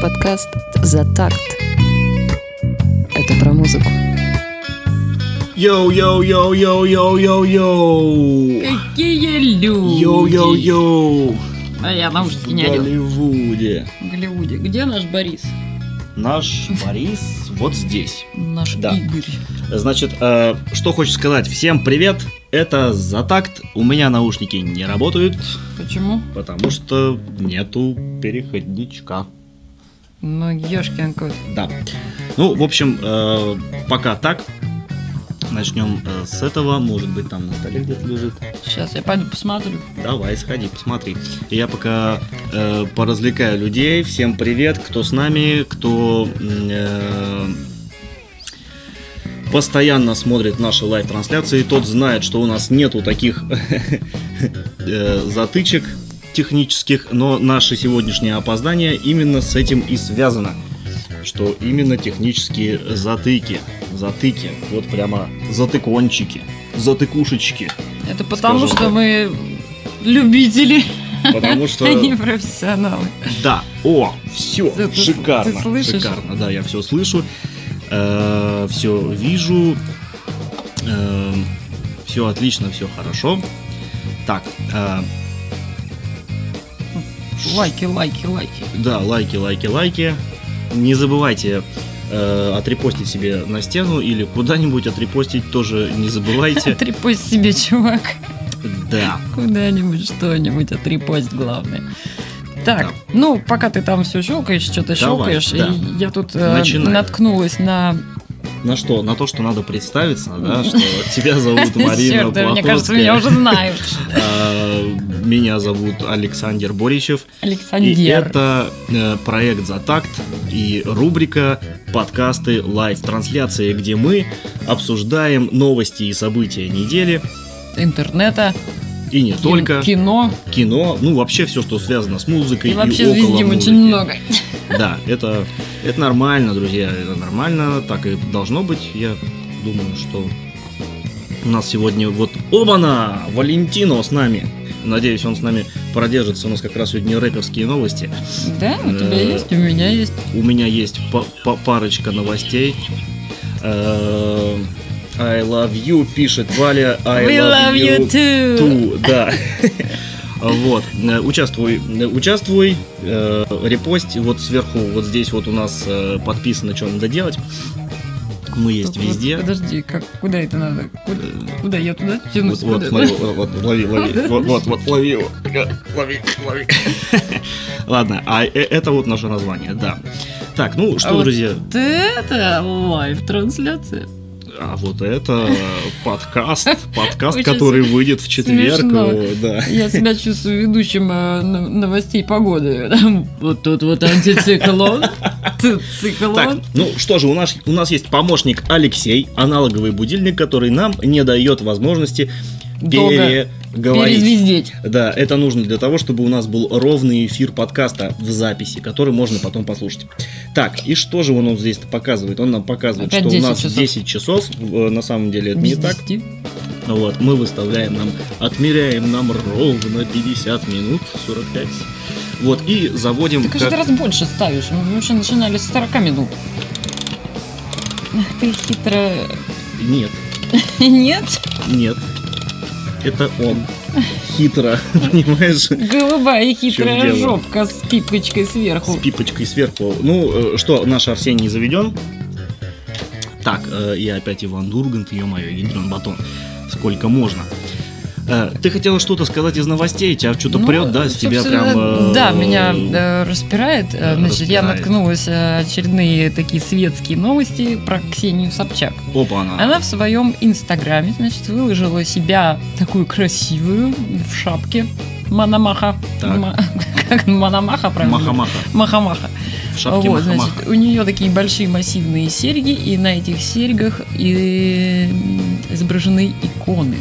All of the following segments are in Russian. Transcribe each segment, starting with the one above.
подкаст «За такт». Это про музыку. Йоу-йоу-йоу-йоу-йоу-йоу! Какие люди! Йоу-йоу-йоу! А я наушники В не одел. Голливуде. В Голливуде. Где наш Борис? Наш Борис вот здесь. Наш Да. Игорь. Значит, э, что хочешь сказать? Всем привет! Это за такт. У меня наушники не работают, Почему? потому что нету переходничка. Ну, ешкин кот. Да. Ну, в общем, э, пока так. Начнем э, с этого. Может быть, там на столе где-то лежит. Сейчас я пойду посмотрю. Давай, сходи, посмотри. Я пока э, поразвлекаю людей. Всем привет, кто с нами, кто э, постоянно смотрит наши лайв-трансляции, тот знает, что у нас нету таких э, затычек технических, но наше сегодняшнее опоздание именно с этим и связано. Что именно технические затыки, затыки, вот прямо затыкончики, затыкушечки. Это потому, что так. мы любители, Потому что... а не профессионалы. Да, о, все, Ты- шикарно, ты слышишь? шикарно, да, я все слышу, все вижу, все отлично, все хорошо. Так, э, Лайки, лайки, лайки. да, лайки, лайки, лайки. Не забывайте э, отрепостить себе на стену или куда-нибудь отрепостить тоже не забывайте. Отрепость себе, чувак. Да, Куда-нибудь что-нибудь отрепость, главное. Так, Да. ну, пока ты там все щелкаешь, что-то щелкаешь, да. и я тут э, наткнулась на... на что? На то, что надо представиться, да, что тебя зовут Марина Чёрт, мне кажется, меня уже знают. Э, Меня зовут Александр Боричев. И Александр. это э, проект «За такт» и рубрика подкасты лайв-трансляции, где мы обсуждаем новости и события недели, интернета, и не кин- только, кино. кино, ну вообще все, что связано с музыкой И вообще около звездим музыки. очень много. Да, это, это нормально, друзья, это нормально, так и должно быть. Я думаю, что у нас сегодня вот Обана! Валентино с нами. Надеюсь, он с нами продержится. У нас как раз сегодня рэперские новости. Да, у тебя Э, есть, у меня есть. У меня есть па- па- парочка новостей. I love you, пишет Валя. I We love you too. too, да. Вот, участвуй, участвуй, э, репост, вот сверху, вот здесь вот у нас э, подписано, что надо делать. Мы есть Вот, везде. Подожди, как, куда это надо? Куда, куда я туда тянусь? Вот, вот, смотри, вот, вот, лови, лови, вот, вот, вот, лови его, лови, лови. Ладно, а э- это вот наше название, да. Так, ну что, А вот друзья, Вот это лайв-трансляция. А вот это подкаст, подкаст, Очень который выйдет в четверг, смешно. э, да. Я себя чувствую ведущим э, но- новостей погоды. Вот тут вот антициклон, тут Так, циклон. ну что же, у нас, у нас есть помощник Алексей, аналоговый будильник, который нам не дает возможности Долго. Перезвездеть. Да, это нужно для того, чтобы у нас был ровный эфир подкаста в записи, который можно потом послушать. Так, и что же он нам здесь показывает? Он нам показывает, Опять что у 10 нас часов. 10 часов, э, на самом деле это не Без так. 10. Вот, мы выставляем нам, отмеряем нам ровно 50 минут, 45. Вот, и заводим... Ты каждый как- раз больше ставишь. Мы вообще начинали с 40 минут. Ах ты хитро... Нет, Нет? нет. Это он. Хитро, понимаешь? Голубая хитрая жопка с пипочкой сверху. С пипочкой сверху. Ну, э, что, наш Арсений заведен? Так, э, я опять Иван Дургант, ё-моё, ядрен батон. Сколько можно? Э, Ты хотела что-то сказать из новостей, тебя что-то Ну, прет, да, с тебя прям... э, Да, меня э, распирает. Э, Значит, я распирает. наткнулась э, очередные такие светские новости про Ксению Собчак. Опа, она. Она в своем инстаграме, значит, выложила себя такую красивую в шапке. Мономаха. Ма- Как Мономаха, правильно? Маха-маха. Махамаха. В шапке Вот, Маха-маха. значит, у нее такие большие массивные серьги, и на этих серьгах и, изображены иконы.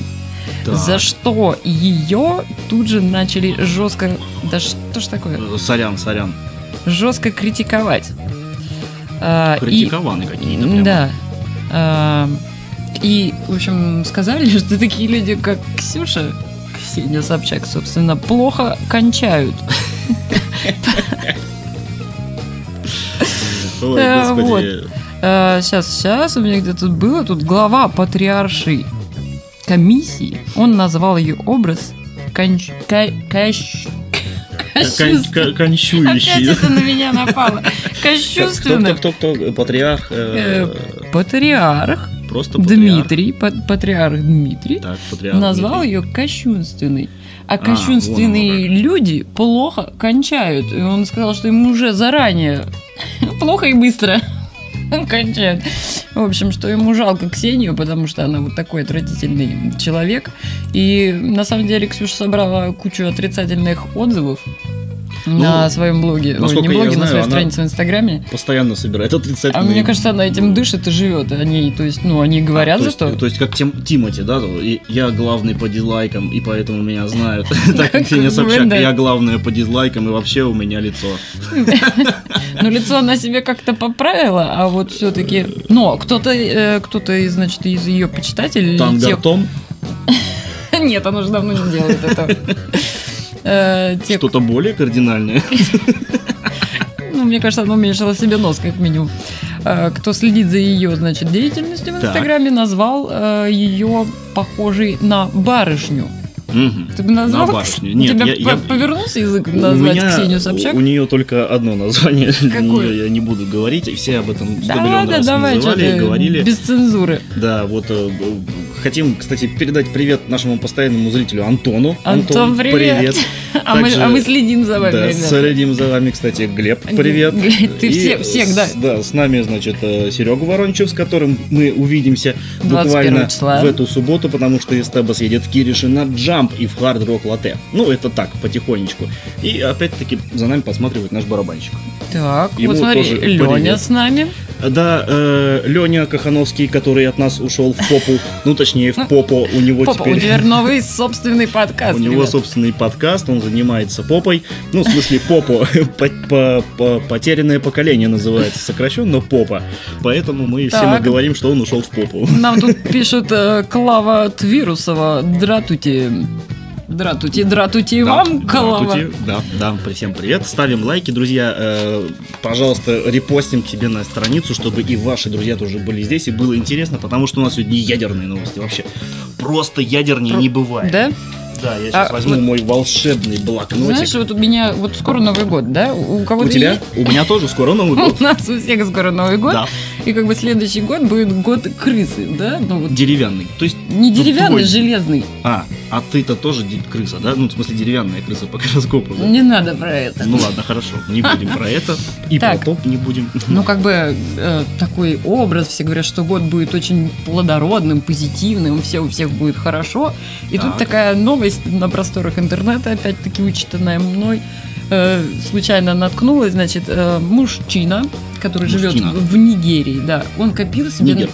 Так. За что ее тут же начали жестко, да что ж такое, Э, Сорян, сорян. жестко критиковать. А, и- Критикованы какие-то прямо. Да. А, И, в общем, сказали, что такие люди, как Ксюша, Ксения Собчак, собственно, плохо кончают. Ой, Да, господи. сейчас, сейчас, у меня где-то тут было, тут глава патриаршей комиссии, он назвал ее образ конч... ка- кащ- Кончующий. Опять это на меня напало. Кто, кто, кто, кто, кто? Патриарх? э, Патриарх Просто патриарх. Дмитрий, па- патриарх Дмитрий, Так, патриарх назвал Дмитрий. ее кощунственной. А вон оно кощунственные люди плохо кончают. И он сказал, что ему уже заранее плохо и быстро кончают. В общем, что ему жалко Ксению, потому что она вот такой отвратительный человек. И на самом деле Ксюша собрала кучу отрицательных отзывов на своем блоге. Ой, Ну, не блоге, на знаю, своей она- странице в Инстаграме. Постоянно собирает А отрицательные... мне кажется, она этим дышит и живет. Они, то есть, ну, они говорят то за есть, что. То есть, как Тим, Тимати, да? Я главный по дизлайкам, и поэтому меня знают. Так как Ксения Собчак, я главная по дизлайкам, и вообще у меня лицо. Ну, лицо она себе как-то поправила, а вот все-таки... Но кто-то, э, кто-то, значит, из ее почитателей... Тангартом, Нет, она уже давно не делает это. Э, те, что-то более кардинальное. ну, мне кажется, она уменьшила себе нос, как минимум. Э, Кто следит за ее, значит, деятельностью в. Инстаграме, назвал э, ее похожей на барышню. Мгм. Ты бы назвал? На барышню. Нет, тебя я- я- по- повернулся язык У назвать меня- Ксению Собчак? У нее только одно название, для Какое? нее я не буду говорить, все об этом 100 Да, да, раз давай, называли, говорили. без цензуры. Да, вот хотим, кстати, передать привет нашему постоянному зрителю Антону. Антон, привет. А мы, Также- а мы следим за вами, Да, ребята. следим за вами, кстати, Глеб, привет. Ты все- всех, да. с- Да, с нами, значит, Серега Ворончев, с которым мы увидимся 21 буквально числа. в эту субботу, потому что Эстеба съедет в Кириши на джамп и в хард рок латте. Ну, это так, потихонечку. И опять-таки за нами посматривает наш барабанщик. Так, Ему вот смотри, Леня привет. с нами. Да, Леня Кахановский, который от нас ушел в попу, ну, точнее, в попу, у него Папа, у теперь... новый собственный подкаст. У него собственный подкаст, он занимается попой. Ну, в смысле, попо. По- по- по- Потерянное поколение называется сокращенно попа. Поэтому мы всем и говорим, что он ушел в попу. Нам тут пишут э, Клава Твирусова. Дратути. Дратути, дратути Да, вам, Клава. Да, да, всем привет. Ставим лайки, друзья. Э, Пожалуйста, репостим к себе на страницу, чтобы и ваши друзья тоже были здесь, и было интересно, потому что у нас сегодня ядерные новости. Вообще, просто ядернее не бывает. Да? Да, я сейчас А, возьму вот- мой волшебный блокнотик. Знаешь, вот у меня вот скоро Новый год, да? У кого-то у тебя? есть? У меня тоже скоро Новый год. У нас у всех скоро Новый год. Да, И как бы следующий год будет год крысы, да? Ну вот деревянный. То есть не деревянный, твой. железный. А, а ты-то тоже крыса, да? Ну, в смысле, деревянная крыса по гороскопу. да? Не надо про это. Ну ладно, хорошо, не будем про это. И про топ не будем. Ну, как бы э, такой образ, все говорят, что год будет очень плодородным, позитивным, все у всех будет хорошо. И тут такая новость на просторах интернета, опять-таки вычитанная мной, э, случайно наткнулась, значит, э, мужчина, который живет в, в Нигерии, да, он копил себе... Нигер.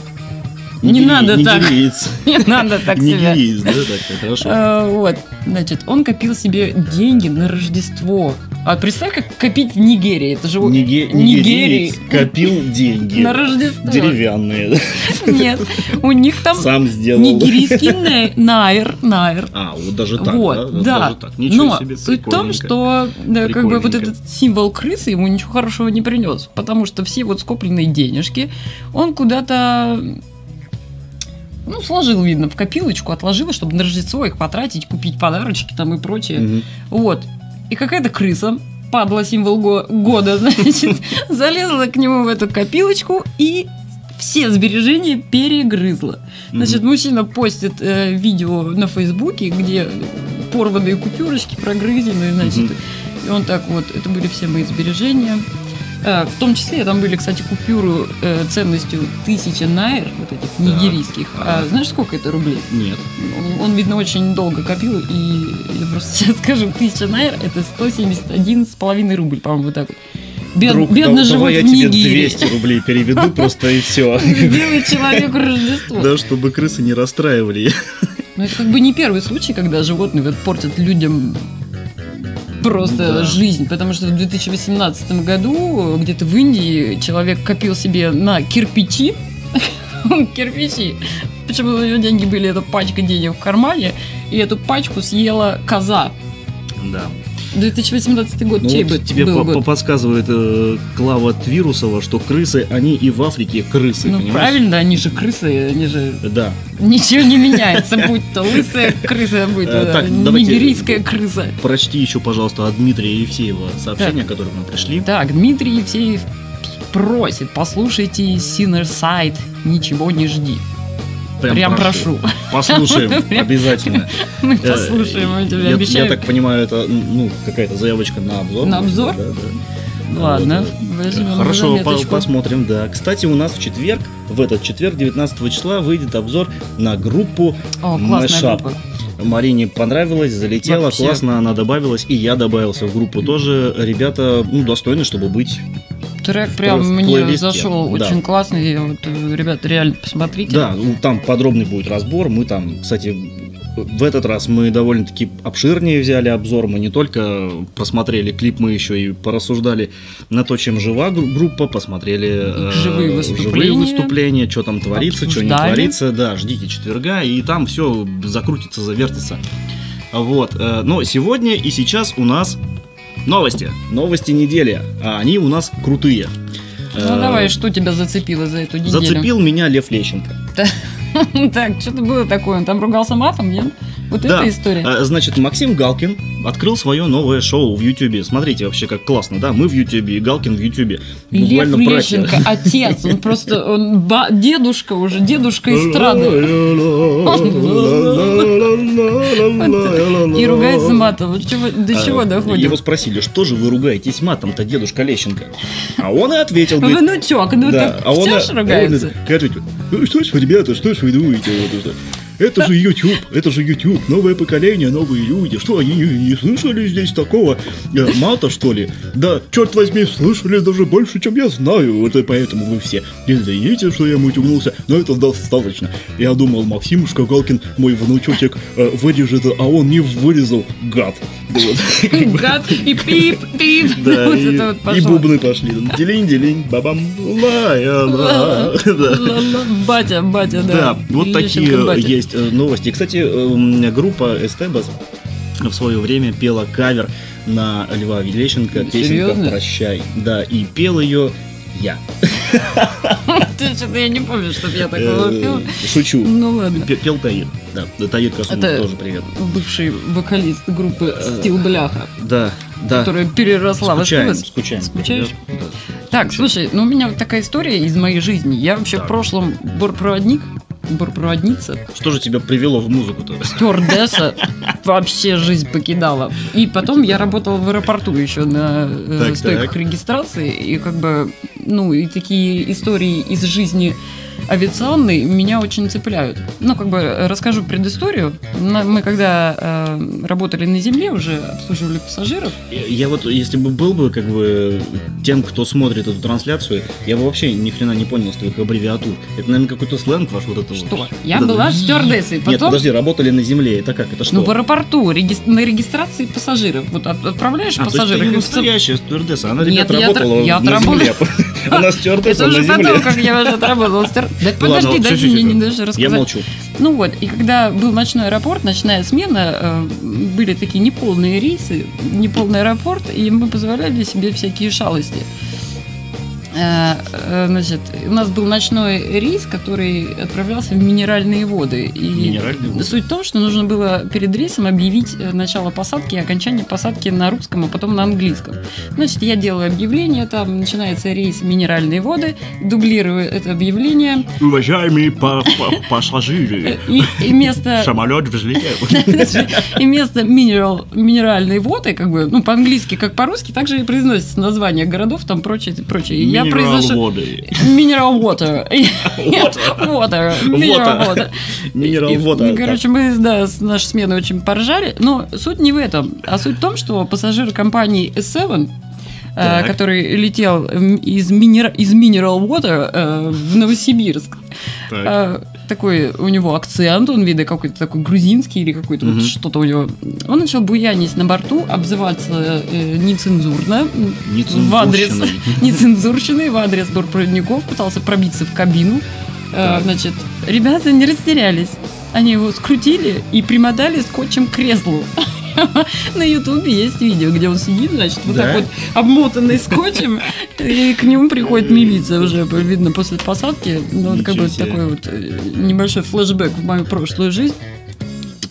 Не Нигери- надо так. Не надо так себя. Нигериец, да, так, хорошо. Э, Вот, значит, он копил себе деньги на Рождество. А представь, как копить в Нигерии. Это же Ниге- Нигерии. Копил деньги. на Рождество. Деревянные. Нет, у них там Сам сделал. нигерийский най- найр, найр. А, вот даже так, вот, да? да. Даже так. Ничего Но себе, суть в том, что да, как бы вот этот символ крысы ему ничего хорошего не принес, потому что все вот скопленные денежки он куда-то ну, сложил, видно, в копилочку, отложил, чтобы на Рождество их потратить, купить подарочки там и прочее. Мгм. Вот. И какая-то крыса, падла символ го- года, значит, залезла к нему в эту копилочку и все сбережения перегрызла. Значит, мужчина постит э, видео на Фейсбуке, где порванные купюрочки прогрызены, значит, и он так вот, это были все мои сбережения. Э, в том числе там были, кстати, купюры э, ценностью тысяча найр, вот этих нигерийских. А знаешь, сколько это рублей? Нет. Он, видно, очень долго копил, и я просто сейчас скажу, тысяча найр это 171 с половиной рубль, по-моему, вот так вот. Бед- Друг, бедно да- живут я в тебе Нигерии. 200 рублей переведу просто и все. Сделай человеку Рождество. Да, чтобы крысы не расстраивали. Но это как бы не первый случай, когда животные вот портят людям просто Да. жизнь, потому что в 2018 году где-то в Индии человек копил себе на кирпичи, кирпичи, почему у него деньги были, это пачка денег в кармане, и эту пачку съела коза. Да. 2018 год Ну чей вот бы тебе был по- год? подсказывает э, Клава Твирусова, что крысы, они и в Африке крысы, Ну понимаешь? правильно, они же крысы, они же Да. ничего не меняется, будь то лысая крыса, будь Э, то нигерийская крыса. Прочти еще, пожалуйста, от Дмитрия Евсеева сообщение, которое нам пришли. Так, Дмитрий Евсеев просит, послушайте Sinner Side, ничего не жди. Прям, прошу. Послушаем Прям- обязательно. Мы Э, послушаем, мы тебе я, я обещаем. так понимаю, это ну какая-то заявочка на обзор. На обзор? Да, да. Ладно, возьмем Хорошо, посмотрим, да. Кстати, у нас в четверг, в этот четверг, 19 числа, выйдет обзор на группу О, классная группа. Марине понравилось, залетела, Вообще. классно, она добавилась, и я добавился в группу тоже. Ребята, ну, достойны, чтобы быть. Трек прям в мне плейлисте, зашел да. очень классный. Вот, э, ребят, реально посмотрите. Да, ну, там подробный будет разбор. Мы там, кстати, в этот раз мы довольно-таки обширнее взяли обзор. Мы не только посмотрели клип, мы еще и порассуждали на то, чем жива гру- группа, посмотрели э, Живые живые выступления. выступления, что там творится, что не Обсуждали. творится. Да, ждите четверга, и там все закрутится, завертится. Вот. э, Но сегодня и сейчас у нас новости. Новости недели. А они у нас крутые. Ну Э, давай, что тебя зацепило за эту неделю? Зацепил меня Лев Лещенко. Так, что-то было такое. Он там ругался матом, нет? Вот Да. эта история. А, Значит, Максим Галкин открыл свое новое шоу в Ютубе. Смотрите, вообще как классно, да? Мы в Ютубе, и Галкин в Ютубе. Лев. Лещенко, отец, он просто, он ба- дедушка уже, дедушка эстрады. И ругается матом. Чего- До чего А, доходит? Его спросили, что же вы ругаетесь матом-то, дедушка Лещенко? А он и ответил, говорит, Внучок, ну да, так а все ругаются. «Ну что ж вы, ребята, что ж вы думаете? Это? Же YouTube, это же YouTube, новое поколение, новые люди. Что, они не, слышали здесь такого э, мата, что ли? Да, черт возьми, слышали даже больше, чем я знаю. Вот и поэтому вы все извините, что я мутюгнулся, но это достаточно. Я думал, Максимушка Галкин, мой внучочек, э, вырежет, а он не вырезал, гад. Гад и пип, пип. И, бубны пошли. Делинь-делинь, бабам, ла-я-ла. Да. Ла-ла, Батя, батя, да. Да, вот такие батя. Есть э, новости. Кстати, э, группа Эстебас в свое время пела кавер на Льва Лещенко песенка? «Прощай». Да, и пел ее я. Ты что-то я не помню, чтобы я такого Э, пела. Шучу. Ну ладно. Пе- Пел Таир. Да, Таир Касумов Это- тоже привет. Бывший вокалист группы Э, Стил Бляха, Да, да. которая переросла в Скучаем, СТВ. скучаем. Скучаешь? Да. Так, слушай, ну у меня вот такая история из моей жизни. Я вообще в прошлом бортпроводник, бортпроводница, Что же тебя привело в музыку-то? стюардесса, вообще жизнь покидала. И потом я работала в аэропорту еще на э, Так, стойках так. регистрации. И как бы, ну, и такие истории из жизни авиационной меня очень цепляют. Ну, как бы э, расскажу предысторию. Мы когда э, работали на земле, уже обслуживали пассажиров. Я вот, если бы был бы, как бы, тем, кто смотрит эту трансляцию, я бы вообще ни хрена не понял с твоих аббревиатур. Это, наверное, какой-то сленг ваш вот это вот. Что? Я Вот это была «и». стюардессой. Нет, Потом подожди, работали на земле, это как, это что? Ну, в аэропорту, реги- на регистрации пассажиров. Вот от- отправляешь А, то есть пассажиров. ты не настоящая стюардесса, она, Нет, ребят, я работала я на отработала. земле. Она стюардесса Это на уже земле. потом, как я уже отработала. Да Ладно, подожди, дайте всё, мне не даже Я рассказать. молчу. Ну вот, и когда был ночной аэропорт, ночная смена, э, были такие неполные рейсы, неполный аэропорт, и мы позволяли себе всякие шалости. Э, э, Значит, у нас был ночной рейс, который отправлялся в минеральные воды. И Минеральные воды. Суть в том, что нужно было перед рейсом объявить э, начало посадки и окончание посадки на русском, а потом на английском. Значит, я делаю объявление, там начинается рейс минеральные воды, дублирую это объявление, Уважаемые па- па- пассажиры, и, и вместо самолет взлетел. И вместо минерал, минеральной воды, как бы, ну, по-английски, как по-русски, также и произносится название городов, там прочее, прочее. Я Минерал произношу воды. Mineral water. Water. Mineral water. И, вода. и, Короче, мы, да, с нашей смены очень поржали. Но суть не в этом. А суть в том, что пассажир компании S7 э, Так. который летел из, из Mineral Water э, в Новосибирск. Так. Такой у него акцент, он видно какой-то такой грузинский или какой-то Мгм. вот что-то у него. Он начал буянить на борту, обзываться э, нецензурно в адрес нецензурщиной в адрес бортпроводников, пытался пробиться в кабину. Э, значит, ребята не растерялись. Они его скрутили и примотали скотчем к креслу. На Ютубе есть видео, где он сидит, значит, вот Да? так вот обмотанный скотчем, и к нему приходит милиция уже, видно, после посадки. Ну, вот как бы такой вот э, небольшой флешбэк в мою прошлую жизнь.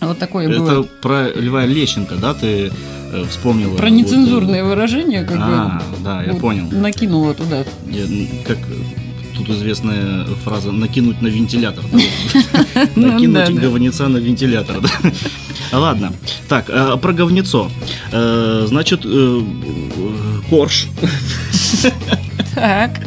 Вот такое Это было. про Льва Лещенко, да, ты э, вспомнила? Про Вот, нецензурные выражения, как А, да, бы. я вот понял. Накинула туда. Я, как э, тут известная фраза «накинуть на вентилятор». Ну, Накинуть говнеца на вентилятор. Ладно. Так, э, про говнецо. Э, Значит, э, э, Корж Так.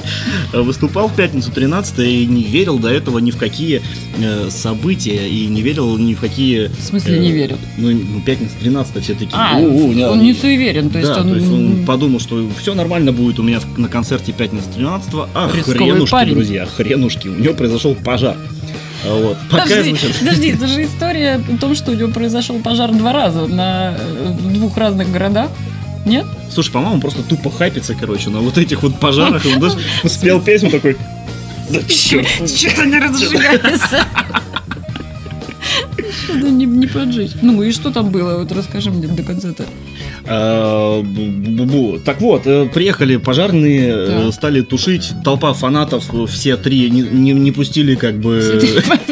выступал в пятницу 13 и не верил до этого ни в какие э, события и не верил ни в какие... В смысле не э, верил? Ну, ну, пятница 13 все такие. А, «У-у, не- он не суеверен, то есть да, он... то есть он подумал, что все нормально будет у меня на концерте пятница 13 а Рисковый хренушки, парень. друзья, хренушки, у него произошел пожар. А Вот. Пока, Подожди, значит, подожди, это же история о том, что у него произошел пожар два раза на э, двух разных городах. Нет? Слушай, по-моему, просто тупо хайпится, короче, на вот этих вот пожарах. Он даже спел песню такой. Да черт. Что-то не разжигается. Что-то не, не поджечь. Ну и что там было? Вот расскажи мне до конца-то. А. Так вот, э, приехали пожарные, э, Так. стали тушить, толпа фанатов, э, все три не, не- не пустили как бы...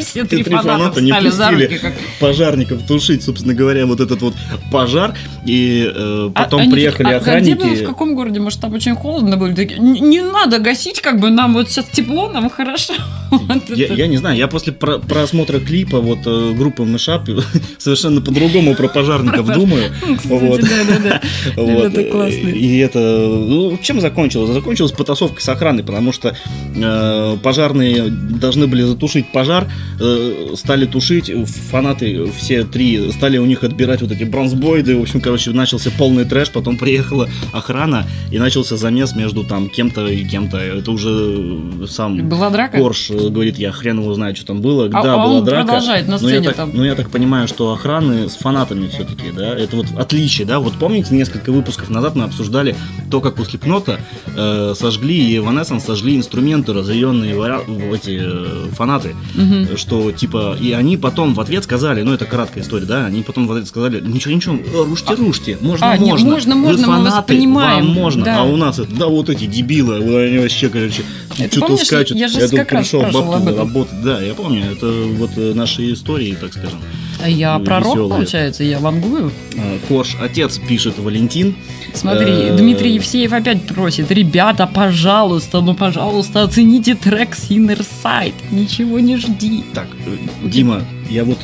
Все три, фаната не пустили. пожарников тушить, собственно говоря, вот этот вот пожар. И э, А- потом приехали а охранники. в каком городе? Может, там очень холодно было? Не, надо гасить, как бы нам вот сейчас тепло, нам хорошо. Я, это. не знаю, я после про- просмотра клипа вот э, группы Мышап совершенно по-другому про пожарников думаю. Вот. И это, ну, чем закончилось? Закончилось потасовкой с охраной, потому что э, пожарные должны были затушить пожар, э, стали тушить, фанаты все три стали у них отбирать вот эти бронзбоиды, в общем, короче, начался полный трэш, потом приехала охрана и начался замес между там кем-то и кем-то. Это уже сам Была драка? Корж э, говорит, я хрен его знаю, что там было. А- да, а была он драка. продолжает на но я сцене так, там. но я так понимаю, что охраны с фанатами все-таки, да, это вот отличие, да. Вот помните, несколько выпусков назад мы обсуждали то, как у Слепнота э, сожгли и Evanescence сожгли инструменты, разъяренные в эти э, фанаты, Мгм. что типа, и они потом в ответ сказали, ну это краткая история, да, они потом в ответ сказали, ничего, ничего, рушьте, рушьте, можно, А, не, можно, можно, Вы можно, мы вас фанаты, понимаем, вам можно, да. а у нас, это, да, вот эти дебилы, вот они вообще, короче, что-то скачут, я же тут как раз пришел этом. заработать, да, я помню, это вот наши истории, так скажем. А я пророк, весёлые. получается, я вангую. Э, Корж, отец пишет Валентин, Смотри, Э, Дмитрий Евсеев опять просит, ребята, пожалуйста, ну, пожалуйста, оцените трек Sinner Side, ничего не жди. так, э, Дима, я вот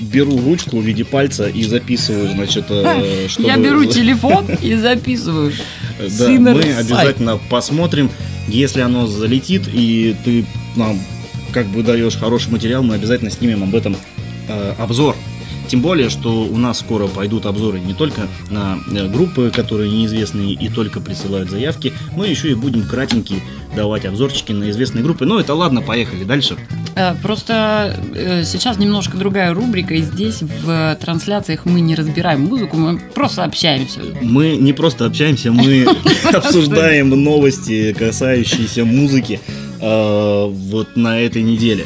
беру ручку в виде пальца и записываю, значит, э, чтобы... Я беру телефон и записываю. Да, мы обязательно посмотрим, если оно залетит, и ты нам как бы даешь хороший материал, мы обязательно снимем об этом э, обзор. Тем более, что у нас скоро пойдут обзоры не только на э, группы, которые неизвестные и только присылают заявки, мы еще и будем кратенькие давать обзорчики на известные группы. Ну, это ладно, поехали дальше. Э, Просто сейчас немножко другая рубрика, и здесь в трансляциях мы не разбираем музыку, мы просто общаемся. Мы не просто общаемся, мы обсуждаем новости, касающиеся музыки вот на этой неделе.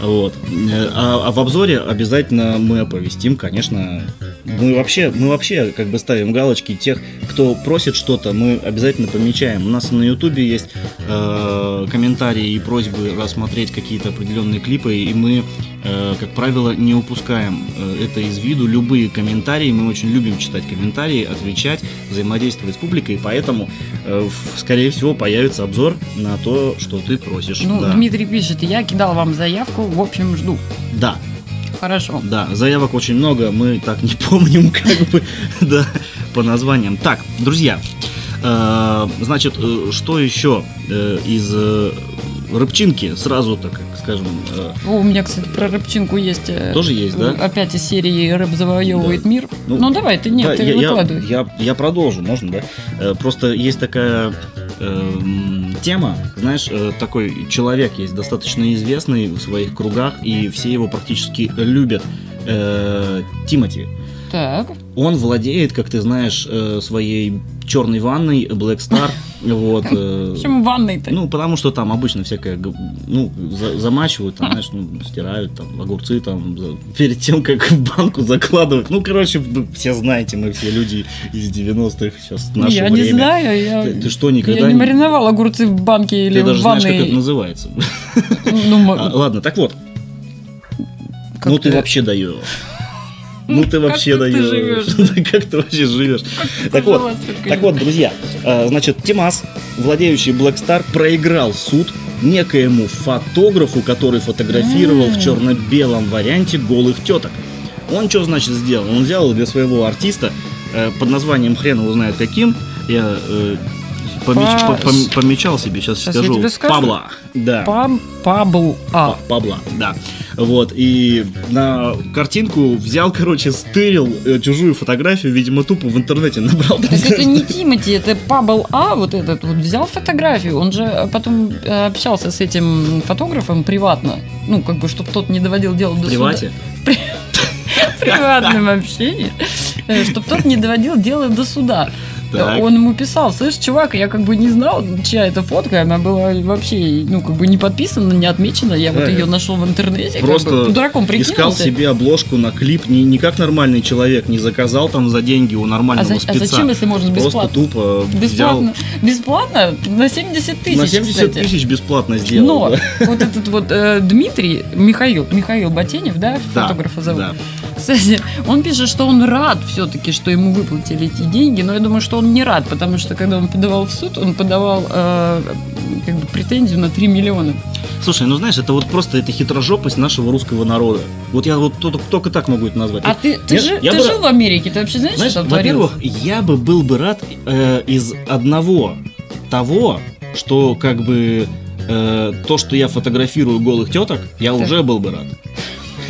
Вот. Э, А, а в обзоре обязательно мы оповестим, конечно. Мы вообще, мы вообще как бы ставим галочки тех, кто просит что-то, мы обязательно помечаем. У нас на Ютубе есть э, комментарии и просьбы рассмотреть какие-то определенные клипы, и мы, э, как правило, не упускаем э, это из виду. Любые комментарии, мы очень любим читать комментарии, отвечать, взаимодействовать с публикой, поэтому, э, скорее всего, появится обзор на то, что ты просишь. Ну, да. Дмитрий пишет, я кидал вам заявку, в общем, жду. да, Хорошо. да, заявок очень много, мы так не помним, как бы, да, по названиям. Так, друзья, э, значит, э, что еще э, из рыбчинки сразу, так как скажем, О, у меня, кстати, про рыбчинку есть. тоже есть, да? Опять из серии «Рэп завоевывает мир». Ну, Ну, давай, ты нет, Да, ты я, я- выкладывай. я, я продолжу, можно, да? Просто есть такая эм, тема, знаешь, э, такой человек есть достаточно известный в своих кругах, и все его практически любят. Э, Тимати. Так, Он владеет, как ты знаешь, э, своей черной ванной Black Star. Вот. э, Почему в ванной-то? Ну, потому что там обычно всякое, ну, за- замачивают, там, знаешь, ну, стирают, там, огурцы, там, за- перед тем, как в банку закладывать. Ну, короче, все знаете, мы все люди из 90-х сейчас, наше я время. не знаю, я, Ты, ты что, никогда я не мариновал огурцы в банке или Ты даже в знаешь, как это ванной. называется. Ну, А, ладно, так вот, как ну ты вообще даешь. Ну ты вообще даешь. Как ты вообще живешь? Так вот, так вот, друзья, э, значит, Тимас, владеющий Black Star, проиграл суд некоему фотографу, который фотографировал в черно-белом варианте голых теток. Он что, значит, сделал? Он взял для своего артиста э, под названием хрен его знает каким. Я э, помеч- Па- по- пом- помечал себе, сейчас, я скажу. скажу. Пабла. Да. Паб- Pabl A. Па- Пабла, да. Вот, и на картинку взял, короче, стырил э, чужую фотографию, видимо, тупо в интернете набрал. Так это не Тимати, это Pabl A, вот этот вот, взял фотографию, он же потом э, общался с этим фотографом приватно, ну, как бы, чтобы тот не доводил дело до привате. суда. В приватном общении, чтобы тот не доводил дело до суда. Так. Он ему писал, слышь, чувак, я как бы не знал, чья это фотка, она была вообще, ну, как бы не подписана, не отмечена, я вот Да, ее я нашел в интернете, Просто как бы, дураком Искал себе обложку на клип не, не как нормальный человек, не заказал там за деньги у А, нормального за- а спеца. зачем, если можно Просто бесплатно? тупо Бесплатно. Бесплатно? На 70 тысяч, взял. На 70 кстати. тысяч бесплатно сделал. Но да. вот этот вот э, Дмитрий, Михаил, Михаил Ботенев, да, Да, фотографа зовут. да. Кстати, он пишет, что он рад все-таки, что ему выплатили эти деньги, но я думаю, что он не рад, потому что когда он подавал в суд, он подавал э, как бы претензию на 3 миллиона. Слушай, ну знаешь, это вот просто это хитрожопость нашего русского народа. Вот я вот только, только так могу это назвать. А Вот ты, ты, я- жи- я ты бы- жил в Америке, ты вообще знаешь, Знаешь, что там во-первых, я бы был бы рад э, из одного того, что как бы э, то, что я фотографирую голых теток, я Так. уже был бы рад.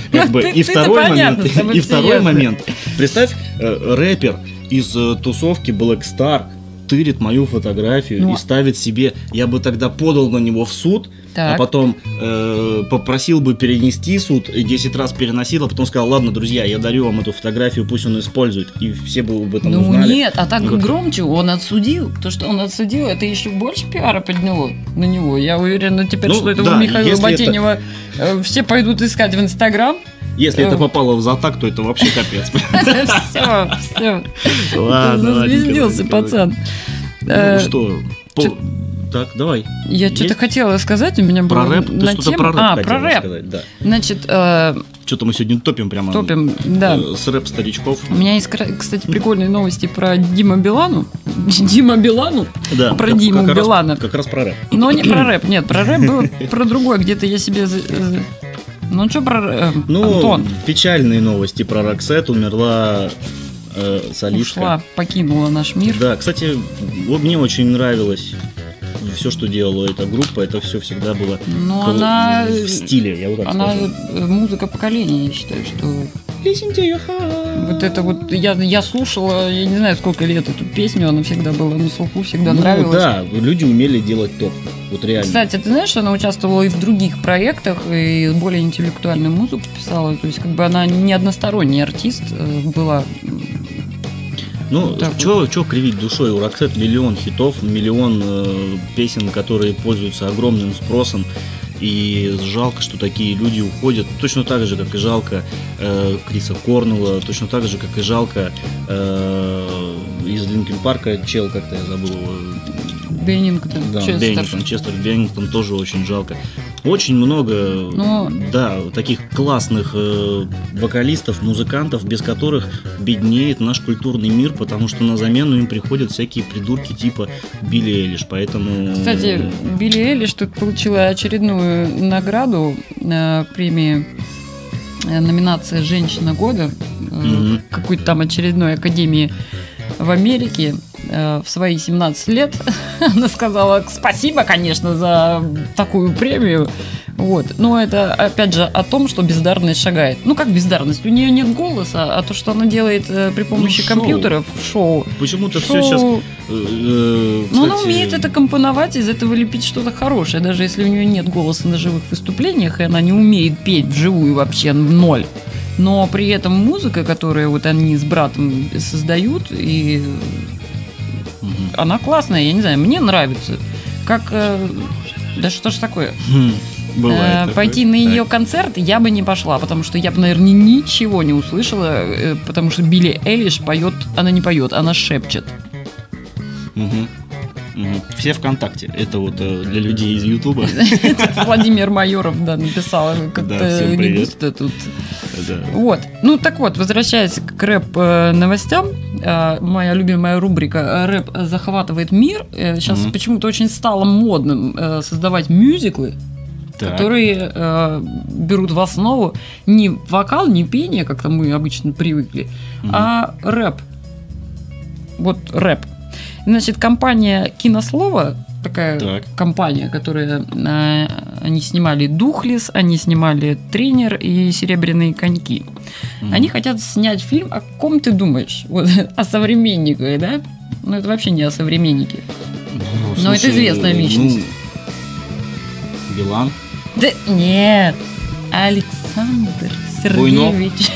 Как бы, и второй момент, и второй момент. Представь, э, рэпер из э, тусовки Black Star тырит мою фотографию Ну, и а- ставит себе, я бы тогда подал на него в суд, а Так. потом э, попросил бы перенести суд, и 10 раз переносил, а потом сказал, ладно, друзья, я дарю вам эту фотографию, пусть он использует, и все бы об этом Ну узнали. нет, а так Ну, как- громче он отсудил. То, что он отсудил, это еще больше пиара подняло на него. Я уверена теперь, Ну, что этого да, Михаила если это- все пойдут искать в Инстаграм. Если это Э. попало в затак, то это вообще капец. Все, все. Ладно, Зазвездился пацан. Ну Э, что, так, давай. Я что-то хотела сказать, у меня Про было рэп? Ты на что-то тему- про рэп А, про рэп. сказать, да. Значит, э, Что-то мы сегодня топим прямо. топим, да. э, С рэп-старичков. У меня есть, кстати, прикольные новости про Дима Билану. Дима Билану? Да, про как- Диму как раз- Билана. Как раз про рэп. Но не про рэп, нет, про рэп было про другое, где-то я себе... за- Ну что про рэп? Ну, Антон, печальные новости про Роксет. Умерла э, солистка. ушла, покинула наш мир. Да, кстати, вот мне очень нравилось все, что делала эта группа. Это все всегда было Но кол- она... в стиле, я вот так Она скажу. музыка поколения, я считаю, что вот это вот я, я слушала, я не знаю сколько лет эту песню, она всегда была на слуху, всегда Ну, нравилась. да, люди умели делать топ. Вот реально. Кстати, ты знаешь, она участвовала и в других проектах, и более интеллектуальную музыку писала. То есть, как бы она не односторонний артист э, была. Ну, Так что кривить душой? У Роксет миллион хитов, миллион э, песен, которые пользуются огромным спросом. И жалко, что такие люди уходят. Точно так же, как и жалко э, Криса Корнелла, точно так же, как и жалко э, из Линкен Парка, чел, как-то я забыл его. Беннингтон, Да, Честер. Беннингтон, Честер Беннингтон тоже очень жалко. Очень много, Ну. да, таких классных э, вокалистов, музыкантов, без которых беднеет наш культурный мир, потому что на замену им приходят всякие придурки типа Билли Элиш, поэтому... Кстати, Билли Элиш тут получила очередную награду э, премии э, номинация «Женщина года» э, Мгм. какой-то там очередной академии в Америке э, в свои 17 лет. Она сказала спасибо, конечно, за такую премию. Вот. Но это, опять же, о том, что бездарность шагает. Ну, как бездарность? У нее нет голоса, а то, что она делает э, при помощи шоу. компьютеров, шоу. Почему-то все шоу. сейчас... э, э, Но она кстати, умеет это компоновать, из этого лепить что-то хорошее, даже если у нее нет голоса на живых выступлениях, и она не умеет петь вживую вообще ноль. Но при этом музыка, которую вот они с братом создают, и Мгм. Она классная, я не знаю, мне нравится. Как... э, да что ж такое? Хм, Бывает Э, такое. Пойти на Так. ее концерт я бы не пошла, потому что я бы, наверное, ничего не услышала, э, потому что Билли Элиш поет, она не поет, она шепчет. Мгм. Все ВКонтакте. Это вот э, для людей из Ютуба. Владимир Майоров, да, написал как-то густо тут. Вот. Ну так вот, возвращаясь к рэп э, новостям, э, моя любимая рубрика «Рэп захватывает мир». Сейчас почему-то очень стало модным создавать мюзиклы, Так. которые э, берут в основу не вокал, не пение, как то мы обычно привыкли, Мгм. а рэп. Вот рэп. Значит, компания Кинослова, такая Так. компания, которая э, они снимали Духлес, они снимали Тренер и Серебряные коньки. Мгм. Они хотят снять фильм, о ком ты думаешь? Вот, о современнике, да? Ну, это вообще не о современнике. Ну, Но это известная ну, личность. Билан. Да нет, Александр Буйнов. Сергеевич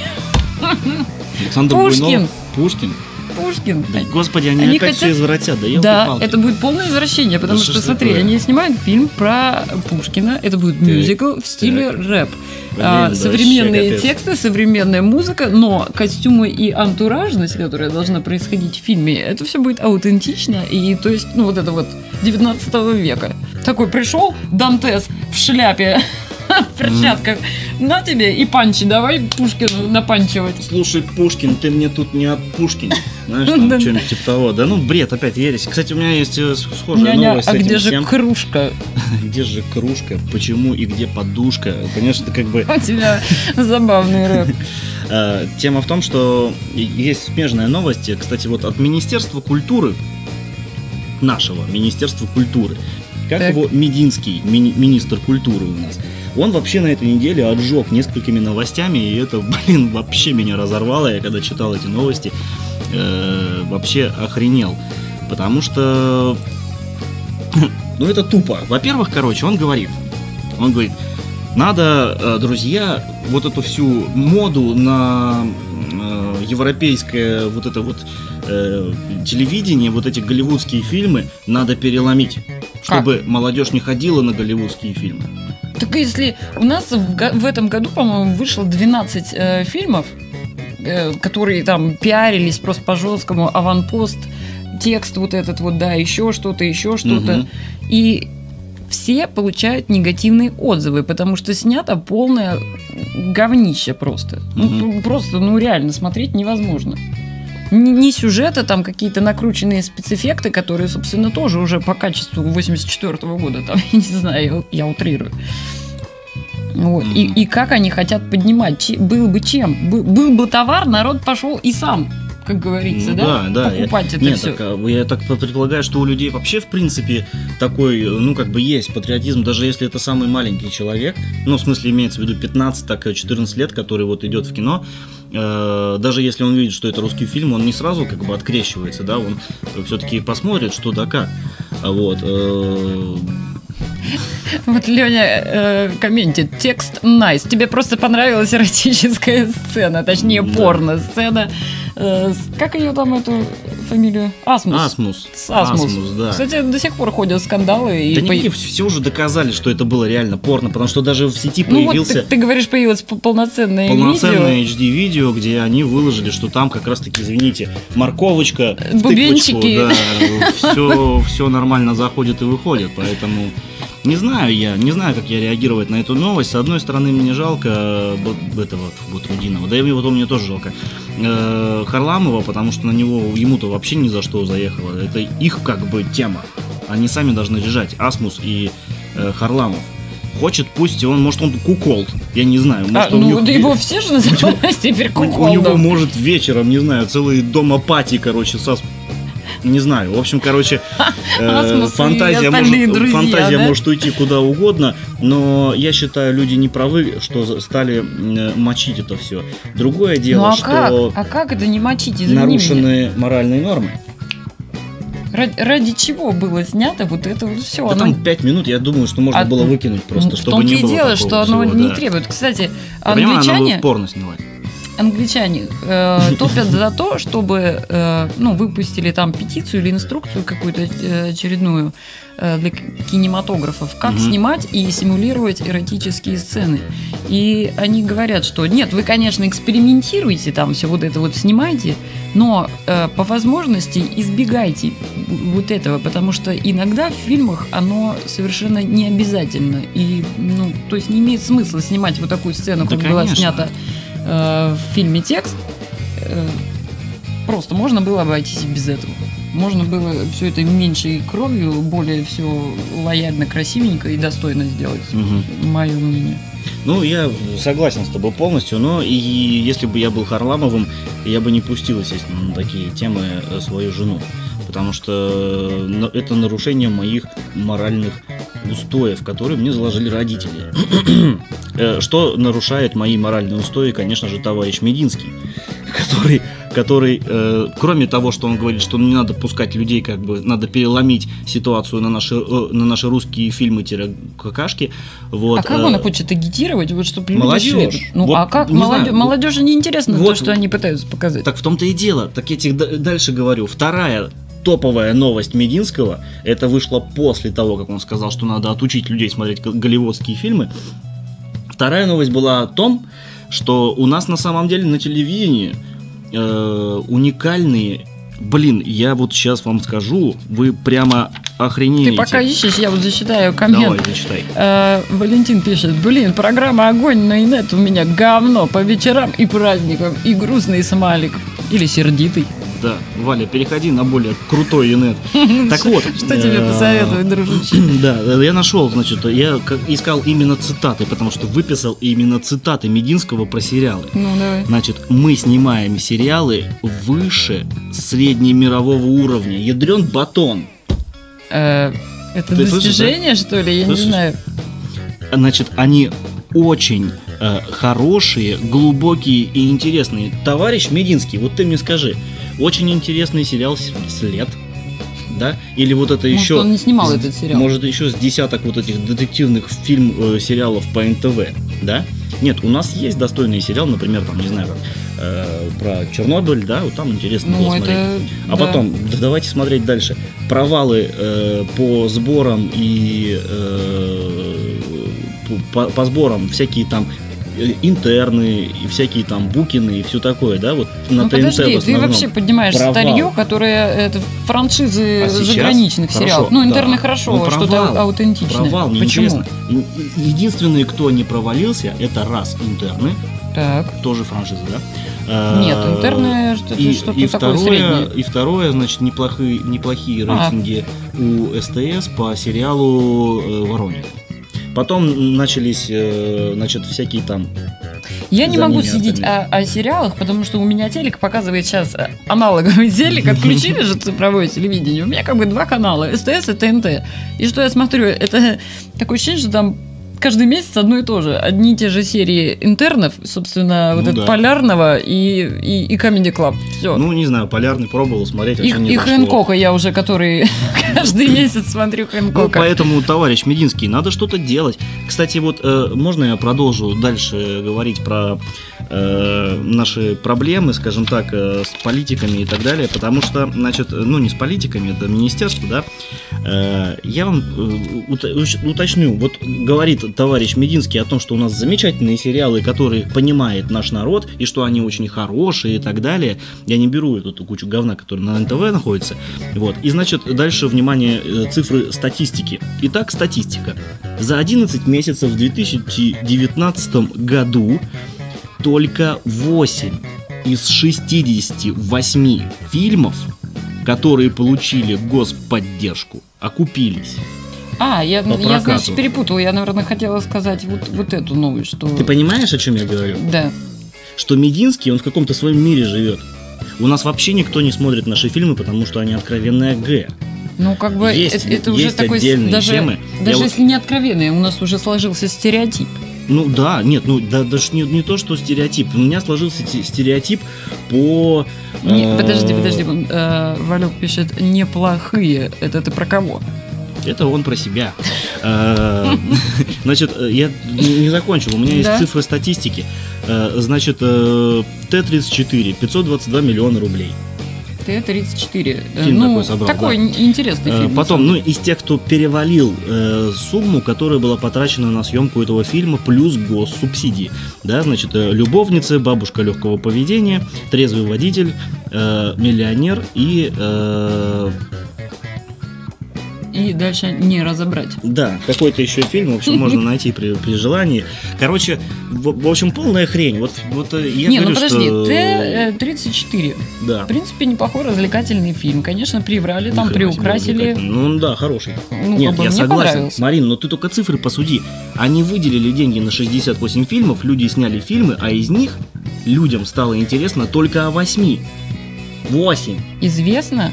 Александр Пушкин. Буйнов. Пушкин. Пушкин. Да, господи, они, Они опять хотят- все извратят. Да, Да, это будет полное извращение, потому Да что, что смотри, такое? они снимают фильм про Пушкина, это будет Так, мюзикл в стиле так. рэп. Блин, А, современные капец. тексты, современная музыка, но костюмы и антуражность, которая должна происходить в фильме, это все будет аутентично, и то есть, ну вот это вот 19 века. Такой пришел Дантес в шляпе, в перчатках, на тебе и панчи, давай Пушкину напанчивать. Слушай, Пушкин, ты мне тут не от Пушкин. Знаешь, там что-нибудь типа того. Да ну, бред, опять ересь. Кстати, у меня есть э, схожая новость а где же кружка? Где же кружка? Почему и где подушка? Конечно, это как бы... У тебя забавный рэп. Э, Тема в том, что есть смежная новость, кстати, вот от Министерства культуры, нашего Министерства культуры, как Так. его Мединский, мини- министр культуры у нас, он вообще на этой неделе отжег несколькими новостями, и это, блин, вообще меня разорвало, я когда читал эти новости, э, вообще охренел, потому что, ну это тупо. Во-первых, короче, он говорит, он говорит, надо, э, друзья, вот эту всю моду на э, европейское вот это вот э, телевидение, вот эти голливудские фильмы надо переломить, чтобы молодежь не ходила на голливудские фильмы. Так если у нас в, в этом году, по-моему, вышло 12 э, фильмов, э, которые там пиарились просто по жесткому, аванпост, текст вот этот вот, да, еще что-то, еще что-то. Мгм. И все получают негативные отзывы, потому что снято полное говнище просто. Ну, Мгм. п- просто, ну реально, смотреть невозможно. Ни, ни сюжета, там какие-то накрученные спецэффекты, которые, собственно, тоже уже по качеству 84 года, там, я не знаю, я, я утрирую. Вот. И, и как они хотят поднимать? Че- был бы чем? Бы- был бы товар, народ пошел и сам, как говорится, Ну да? да, да, Покупать это Нет, все. так, а, я так предполагаю, что у людей вообще, в принципе, такой, ну, как бы есть патриотизм, даже если это самый маленький человек, ну, в смысле, имеется в виду 15, так и 14 лет, который вот идет в кино, э, даже если он видит, что это русский фильм, он не сразу как бы открещивается, да, он все-таки посмотрит, что да как. А Вот. э, Вот Леня э, комментит. Текст nice. Тебе просто понравилась эротическая сцена, точнее Да. порно-сцена. Э, с- как ее там, эту фамилию? Асмус. Асмус. С Асмус. да. Кстати, до сих пор ходят скандалы. И Да по- никакие, все уже доказали, что это было реально порно, потому что даже в сети Ну вот появился... ты, ты говоришь, появилось полноценное полноценное видео. HD-видео, где они выложили, что там как раз-таки, извините, морковочка, Бубенчики. тыквочку, да, все, все нормально заходит и выходит, поэтому не знаю я, не знаю, как я реагировать на эту новость. С одной стороны, мне жалко э, этого вот Рудинова, да и его мне тоже жалко. Э, Харламова, потому что на него ему-то вообще ни за что заехало. Это их как бы тема. Они сами должны решать, Асмус и э, Харламов. Хочет, пусть он, может, он куколд, я не знаю. А, Может, он ну да его все же называют теперь у, у него куколдом. может вечером, не знаю, целый дом апатии, короче, сос... Не знаю. В общем, короче, э, Асмус и фантазия, может, друзья, фантазия да? может уйти куда угодно, но я считаю, люди не правы, что стали э, мочить это все. Другое Ну дело, а что как? А как это не мочить? Извини меня. нарушены моральные нормы. Ради, ради чего было снято вот это вот все? Да там 5 минут, я думаю, что можно А, было выкинуть просто, в чтобы не и было дело, что оно всего, не да. требует. Кстати, Я понимаю, англичане... в порно снимать. Англичане э, топят за то, чтобы э, ну, выпустили там петицию или инструкцию какую-то э, очередную э, для кинематографов, как Мгм. снимать и симулировать эротические сцены. И они говорят, что нет, вы, конечно, экспериментируете, там все вот это вот снимайте, но э, по возможности избегайте вот этого, потому что иногда в фильмах оно совершенно не обязательно. И, ну, то есть не имеет смысла снимать вот такую сцену, Да, как была конечно. снята э, в фильме текст. Э, просто можно было обойтись без этого. Можно было все это меньшей кровью, более все лояльно, красивенько и достойно сделать. Мгм. Мое мнение. Ну, я согласен с тобой полностью, но и если бы я был Харламовым, я бы не пустил, естественно, на такие темы э, свою жену. Потому что это нарушение моих моральных устоев, которые мне заложили родители. Э, Что нарушает мои моральные устои, конечно же, товарищ Мединский, который, который э, кроме того, что он говорит, что не надо пускать людей, как бы надо переломить ситуацию на наши, э, на наши русские фильмы-какашки. Вот, а как э, он хочет агитировать, вот чтобы люди молодежь. шли? Ну, Вот, а как не молодежь? знаю, молодежи не интересно то, вот- что они пытаются показать. Так в том-то и дело. Так я тебе дальше говорю. Вторая топовая новость Мединского, это вышло после того, как он сказал, что надо отучить людей смотреть голливудские фильмы. Вторая новость была о том, что у нас на самом деле на телевидении э, уникальные... Блин, я вот сейчас вам скажу, вы прямо охренеете. Ты пока ищешь, я вот зачитаю коммент. Давай, зачитай. Э, Валентин пишет, блин, программа «Огонь» на инет у меня говно по вечерам и праздникам, и грустный смайлик. Или сердитый. Да, Валя, переходи на более крутой инет. Так вот. Что тебе э, посоветовать, дружище? Да, э, я нашел, значит, я искал именно цитаты, потому что выписал именно цитаты Мединского про сериалы. Ну, давай. Значит, мы снимаем сериалы выше среднемирового уровня. Ядрен батон. Э, Это достижение, что ли? Я не знаю. Значит, они очень э, хорошие, глубокие и интересные. Товарищ Мединский, вот ты мне скажи, очень интересный сериал «С- «След», да? Или вот это Может, еще... он не снимал с- этот сериал. Может, еще с десяток вот этих детективных фильм э, сериалов по НТВ, да? Нет, у нас есть достойный сериал, например, там, не знаю, как, э, про Чернобыль, да, вот там интересно было Ну, смотреть. это... А да. потом, да давайте смотреть дальше. Провалы э, по сборам и э, по, по сборам всякие там интерны и всякие там букины и все такое, да, вот на Ну, ТНТ подожди, в ты основном. вообще поднимаешь Провал. старье, которое это франшизы А сейчас? заграничных Хорошо, сериалов. Ну, интерны да. хорошо, Ну, что-то аутентичное. Провал, Почему? неинтересно. И- и- Единственные, кто не провалился, это раз интерны, Так. тоже франшиза, да? Э, Нет, интерны что-то и, что-то и такое второе, среднее. и второе, значит, неплохие, неплохие А. рейтинги у СТС по сериалу э, Воронеж. Потом начались, э, значит, всякие там. Я не могу сидеть о, о сериалах, потому что у меня телек показывает сейчас э, аналоговый телек, отключили же цифровое телевидение. У меня как бы два канала, СТС и ТНТ. И что я смотрю, это такое ощущение, что там каждый месяц одно и то же. Одни и те же серии интернов, собственно, вот Ну это да. Полярного и, и, и Comedy Club. Все. Ну, не знаю, полярный пробовал смотреть, и, вообще не и. Хэнкока я уже, который каждый месяц смотрю Ну, Хэнкока. поэтому, товарищ Мединский, надо что-то делать. Кстати, вот э, можно я продолжу дальше говорить про э, наши проблемы, скажем так, э, с политиками и так далее, потому что, значит, ну не с политиками, это министерство, да. Э, я вам э, уточню, вот говорит товарищ Мединский о том, что у нас замечательные сериалы, которые понимает наш народ, и что они очень хорошие и так далее. Я не беру эту кучу говна, которая на НТВ находится. Вот. И значит, дальше, внимание, э, цифры статистики. Итак, статистика. За 11 месяцев в 2019 году только 8 из 68 фильмов, которые получили господдержку, окупились. А, я, я значит, перепутала. Я, наверное, хотела сказать вот, вот эту новость, что... Ты понимаешь, о чем я говорю? Да. Что Мединский, он в каком-то своем мире живет. У нас вообще никто не смотрит наши фильмы, потому что они откровенная Г. Ну, как бы Есть- это, это уже есть такой с- отдельные даже, темы. Я даже вот- если не откровенный, у нас уже сложился стереотип. Ну да, нет, ну да, даже не, не то, что стереотип. У меня сложился те- стереотип по... Не, э, подожди, подожди, вон, э, Валек пишет неплохие. Это ты про кого? Это он про себя. Э, Значит, э, я не не закончил, у меня есть цифры статистики. Э, Значит, э, Т-34, 522 миллиона рублей. Т-34. Да, Фильм ну, такой собрал, такой да. ин- интересный Э, фильм. Потом, ну, из тех, кто перевалил э, сумму, которая была потрачена на съемку этого фильма, плюс госсубсидии. Да, значит, э, любовница, бабушка легкого поведения, трезвый водитель, э, миллионер и э, И дальше не разобрать. Да, какой-то еще фильм, в общем, можно найти при, при желании. Короче, в, в общем, полная хрень. Вот, вот э, я не, говорю, ну подожди, что... Т-34. Да. В принципе, неплохой развлекательный фильм. Конечно, приврали, там Ни хрена себе приукрасили. Ну да, хороший. Ну, Нет, я согласен. Марин, но ты только цифры посуди. Они выделили деньги на 68 фильмов, люди сняли фильмы, а из них людям стало интересно только о 8. 8. Известно,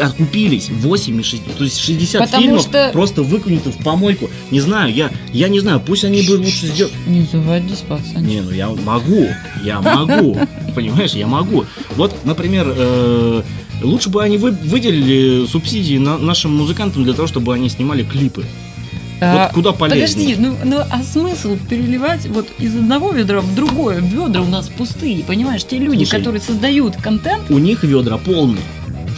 Откупились 8 и 60. То есть 60 Потому фильмов что- просто выкинуты в помойку. Не знаю, я, я не знаю, пусть они бы лучше сделали. не заводись, пацан. Не, ну я могу, я могу, понимаешь, я могу. Вот, например, э, лучше бы они вы- выделили субсидии на- нашим музыкантам для того, чтобы они снимали клипы. А, вот куда полезнее. Подожди, ну, ну а смысл переливать вот из одного ведра в другое? Ведра у нас пустые, понимаешь? Те люди, Слушай. которые создают контент, У них ведра полные.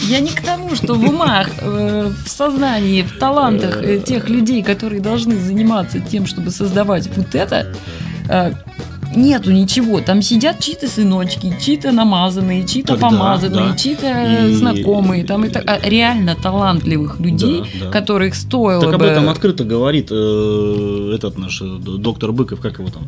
Я не к тому, что в умах, э, в сознании, в талантах э, тех людей, которые должны заниматься тем, чтобы создавать вот это, э, нету ничего. Там сидят чьи-то сыночки, чьи-то намазанные, чьи-то Тогда, помазанные, да. чьи-то И- знакомые. Там и так, а реально талантливых людей, Да, да. которых стоило Так об бы... этом открыто говорит э, этот наш доктор Быков, как его там?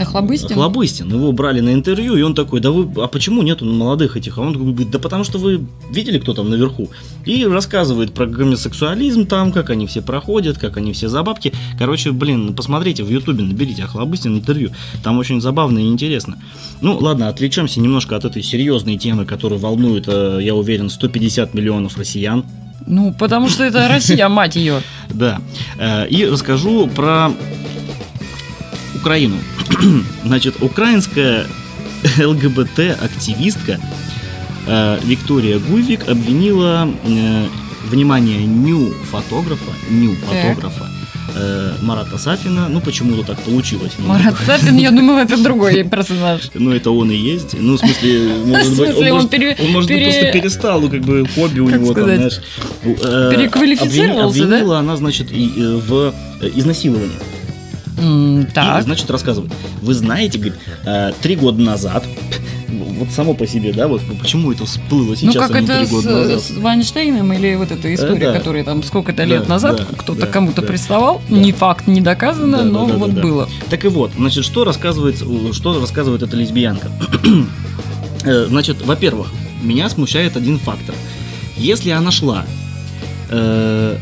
Охлобыстин? Хлобыстин. Его брали на интервью, и он такой, да вы, а почему нету молодых этих? А он говорит, да потому что вы видели, кто там наверху? И рассказывает про гомосексуализм там, как они все проходят, как они все за бабки. Короче, блин, посмотрите в ютубе, наберите Охлобыстин интервью. Там очень забавно и интересно. Ну, ладно, отвлечемся немножко от этой серьезной темы, которая волнует, э, я уверен, 150 миллионов россиян. Ну, потому что это Россия, мать ее. Да. Э, И расскажу про Украину. Значит, украинская ЛГБТ-активистка э, Виктория Гуйвик обвинила, э, внимание, ню-фотографа, ню-фотографа э, Марата Сафина. Ну, почему-то так получилось. Ну, Марат Сафин, я думала, это другой персонаж. Ну, это он и есть. Ну, в смысле, может быть, он может- он, может быть, просто перестал, ну, как бы, хобби у него там, знаешь. э, Переквалифицировался, да? Обвинила она, значит, э, в э, М, И, Так. значит, рассказывает. Вы знаете, говорит, э, три года назад, вот само по себе, да, вот почему это всплыло Ну, сейчас, как а не это три с, года назад? с Вайнштейном или вот эта история, да. которая там сколько-то Да, лет назад да, кто-то да, кому-то да. приставал, Да. не факт, не доказано, Да, да, но да, вот да, да. было. Так и вот, значит, что рассказывает, что рассказывает эта лесбиянка? Э, Значит, во-первых, меня смущает один фактор. Если она шла... э,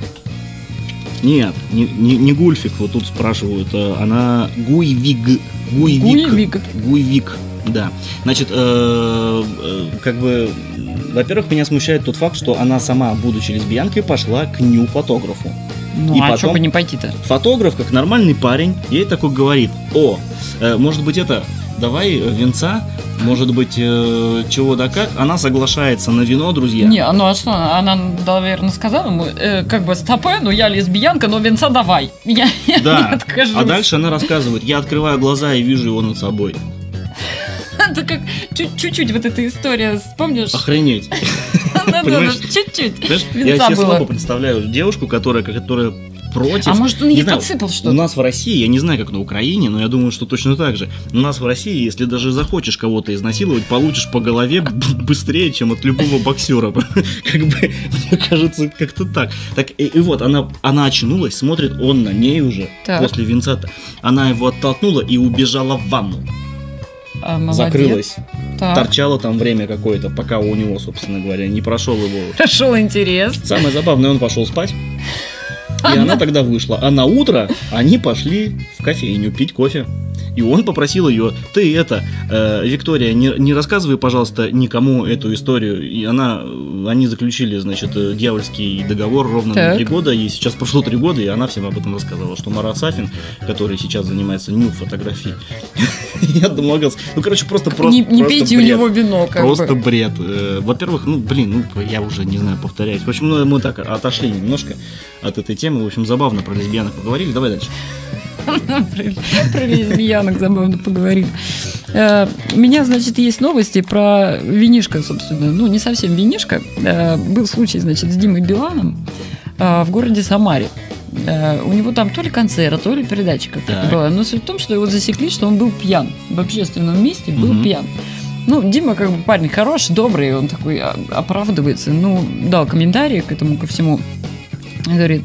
нет, не, не, не Гульфик, вот тут спрашивают, э, она Гуйвиг. Гуйвик. Гуйвик. Гуйвик, да. Значит, э, э, как бы, во-первых, меня смущает тот факт, что она сама, будучи лесбиянкой, пошла к ню-фотографу. Ну, И а потом- что бы не пойти-то? Фотограф, как нормальный парень, ей такой говорит, о, э, может быть это, давай э, венца, может быть, э, чего да как. Она соглашается на вино, друзья. Не, ну а что, она, наверное, сказала ему, э, как бы, стопэ, ну я лесбиянка, но венца давай. Я, я не Да, откажусь. а дальше она рассказывает, я открываю глаза и вижу его над собой. Это как чуть- чуть-чуть вот эта история, помнишь? Охренеть. Чуть-чуть. Я себе слабо представляю девушку, которая, которая против. А может, он ей знаю, подсыпал У что-то? нас в России, я не знаю, как на Украине, но я думаю, что точно так же. У нас в России, если даже захочешь кого-то изнасиловать, получишь по голове быстрее, чем от любого боксера. Как бы, мне кажется, как-то так. Так, и, и вот, она, она очнулась, смотрит он на ней уже, Так. после винца Она его оттолкнула и убежала в ванну. А, молодец. Закрылась. Так. Торчала там время какое-то, пока у него, собственно говоря, не прошел его Прошел интерес. Самое забавное, он пошел спать. И она тогда вышла. А на утро они пошли в кофейню пить кофе. И он попросил ее, ты это, э, Виктория, не, не рассказывай, пожалуйста, никому эту историю. И она, они заключили, значит, э, дьявольский договор ровно на Так. три года, и сейчас прошло три года, и она всем об этом рассказала, что Марат Сафин, который сейчас занимается ню фотографией, я домогался. Ну, короче, просто просто. не не просто пейте у бред. него вино, как Просто бы. бред. Э, Во-первых, ну, блин, ну, я уже не знаю, повторяюсь. В общем, ну, мы так отошли немножко от этой темы. В общем, забавно про лесбиянок поговорили. Давай дальше. Про- лесбиянок забавно поговорим. Э, У меня, значит, есть новости про винишко, собственно. Ну, не совсем винишко. Э, Был случай, значит, с Димой Биланом э, в городе Самаре. У него там то ли концерт, то ли передача какая-то была. Но суть в том, что его засекли, что он был пьян. В общественном месте был Мгм. пьян. Ну, Дима как бы парень хороший, добрый, он такой а, оправдывается. Ну, дал комментарий к этому, ко всему. Говорит,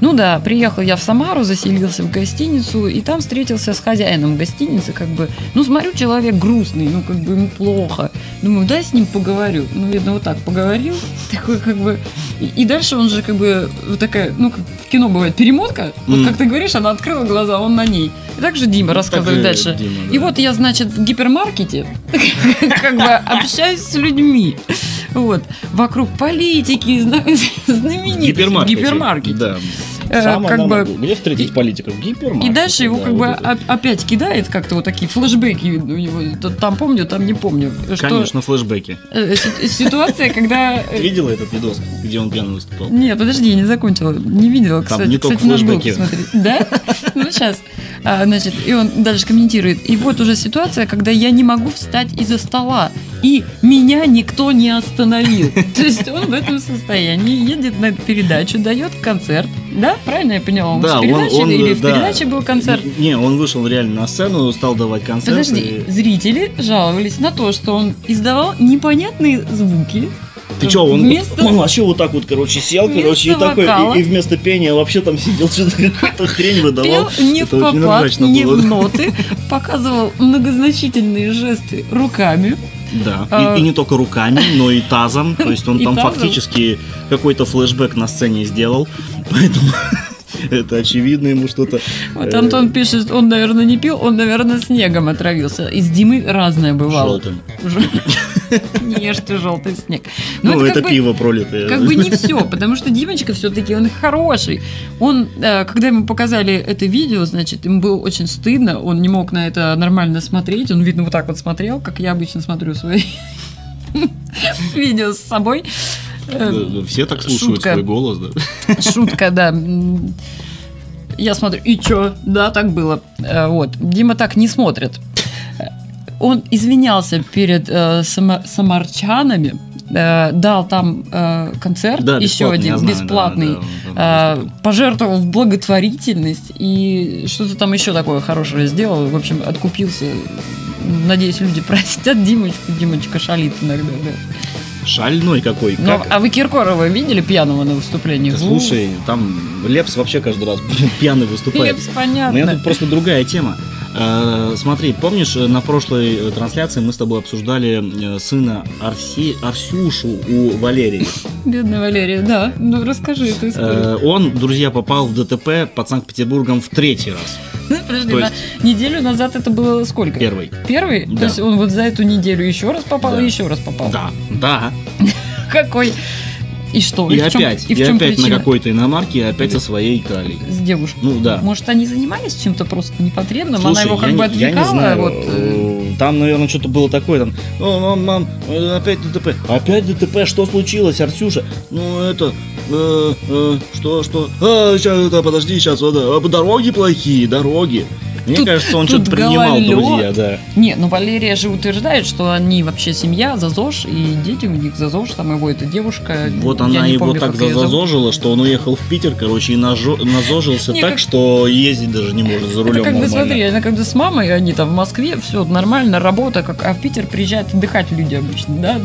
ну да, приехал я в Самару, заселился в гостиницу, и там встретился с хозяином гостиницы, как бы, ну, смотрю, человек грустный, ну, как бы ему плохо. Думаю, дай с ним поговорю. Ну, видно, вот так поговорил, такой, как бы, и, и дальше он же, как бы, вот такая, ну, как в кино бывает, перемотка, вот Мгм. как ты говоришь, она открыла глаза, он на ней. И так же Дима рассказывает Так же дальше. Дима, И да. вот я, значит, в гипермаркете как бы общаюсь с людьми. Вот. Вокруг политики, зна- знаменитости. В гипермаркете. Да. Э, Самое как бы- намного. Где встретить политиков? В гипермаркете. И дальше его да, как вот бы это. оп- опять кидает как-то вот такие флешбеки у него. Там помню, там не помню. Что, Конечно, флешбеки. э, си- ситуация, когда... э, Ты видела этот видос, где он пьяно выступал? Нет, подожди, я не закончила. Не видела, Там кстати. не только кстати, флешбеки. посмотреть. Да? Ну, сейчас. А, значит, и он дальше комментирует. И вот уже ситуация, когда я не могу встать из-за стола. И меня никто не остановил. То есть он в этом состоянии едет на передачу, дает концерт. Да? Правильно я поняла? Он Да, с он- передачи он, или в да. передаче был концерт? Не, он вышел реально на сцену, стал давать концерт. Подожди, и- зрители жаловались на то, что он издавал непонятные звуки. Ты чё, он, Вместо- он вообще вот так вот, короче, сел, Вместо короче, и такой, вокала. и, и вместо пения вообще там сидел, что-то какую-то хрень выдавал. Пел не в Это очень попад, не было. в ноты, показывал многозначительные жесты руками. Да, А- и, и не только руками, но и тазом. То есть он там тазом. фактически какой-то флешбэк на сцене сделал. Поэтому это очевидно ему что-то. Вот э, Антон пишет, он, наверное, не пил, он, наверное, снегом отравился. Из Димы разное бывало. Желтым. Не ешь ты желтый снег. Ну, это это пиво пролитое. Как бы не все, потому что Димочка все-таки он хороший. Он, э, когда ему показали это видео, значит, ему было очень стыдно, он не мог на это нормально смотреть, он, видно, вот так вот смотрел, как я обычно смотрю свои видео с собой. Э, Да, да, Все так слушают шутка. свой голос, да. Шутка, да. Я смотрю, и чё? Да, так было. Э, Вот. Дима так не смотрит. Э, Он извинялся перед э, само- самарчанами, э, дал там э, концерт, Да, еще один, знаю, бесплатный, да, да, э, пожертвовал в благотворительность и что-то там еще такое хорошее сделал. В общем, откупился. Надеюсь, люди простят Димочку. Димочка шалит иногда, да. Шальной какой. Но, Как? а вы Киркорова видели пьяного на выступлении? Ты слушай, там Лепс вообще каждый раз пьяный выступает. Лепс, У меня понятно. тут просто другая тема. Э, Смотри, помнишь, э, на прошлой э, трансляции мы с тобой обсуждали сына Арси... Арсюшу у Валерии. Бедная Валерия, да. Ну, расскажи эту историю. Он, друзья, попал в ДТП под Санкт-Петербургом в третий раз. Ну, подожди, есть- неделю назад это было сколько? Первый. Первый? Да. То есть он вот за эту неделю еще раз попал Да. и еще раз попал? Да, да. Какой? И что? И чем- опять, и в и чем опять на причина? какой-то иномарке, и опять со своей Италией. С девушкой. Ну да. Может, они занимались чем-то просто непотребным? Слушай, Она его как я, бы не, я не отвлекала? знаю, вот, э, э, там, наверное, что-то было такое, там, «О, мам, мам, опять ДТП, опять ДТП, что случилось, Арсюша? Ну, это, э, э, что, что, а, сейчас, подожди, сейчас, вот, э, дороги плохие, дороги. Мне Тут- кажется, он что-то принимал, гололед. друзья, да. Не, ну Валерия же утверждает, что они вообще семья, за ЗОЖ, и дети у них за ЗОЖ, там его эта девушка. Вот она его помню, так как зазожила, что он уехал в Питер, короче, и нажо- назожился Не, так, как- что ездить даже не может за рулем Это как бы, смотри, она когда с мамой, они там в Москве, все нормально, работа, как, а в Питер приезжают отдыхать люди обычно, да,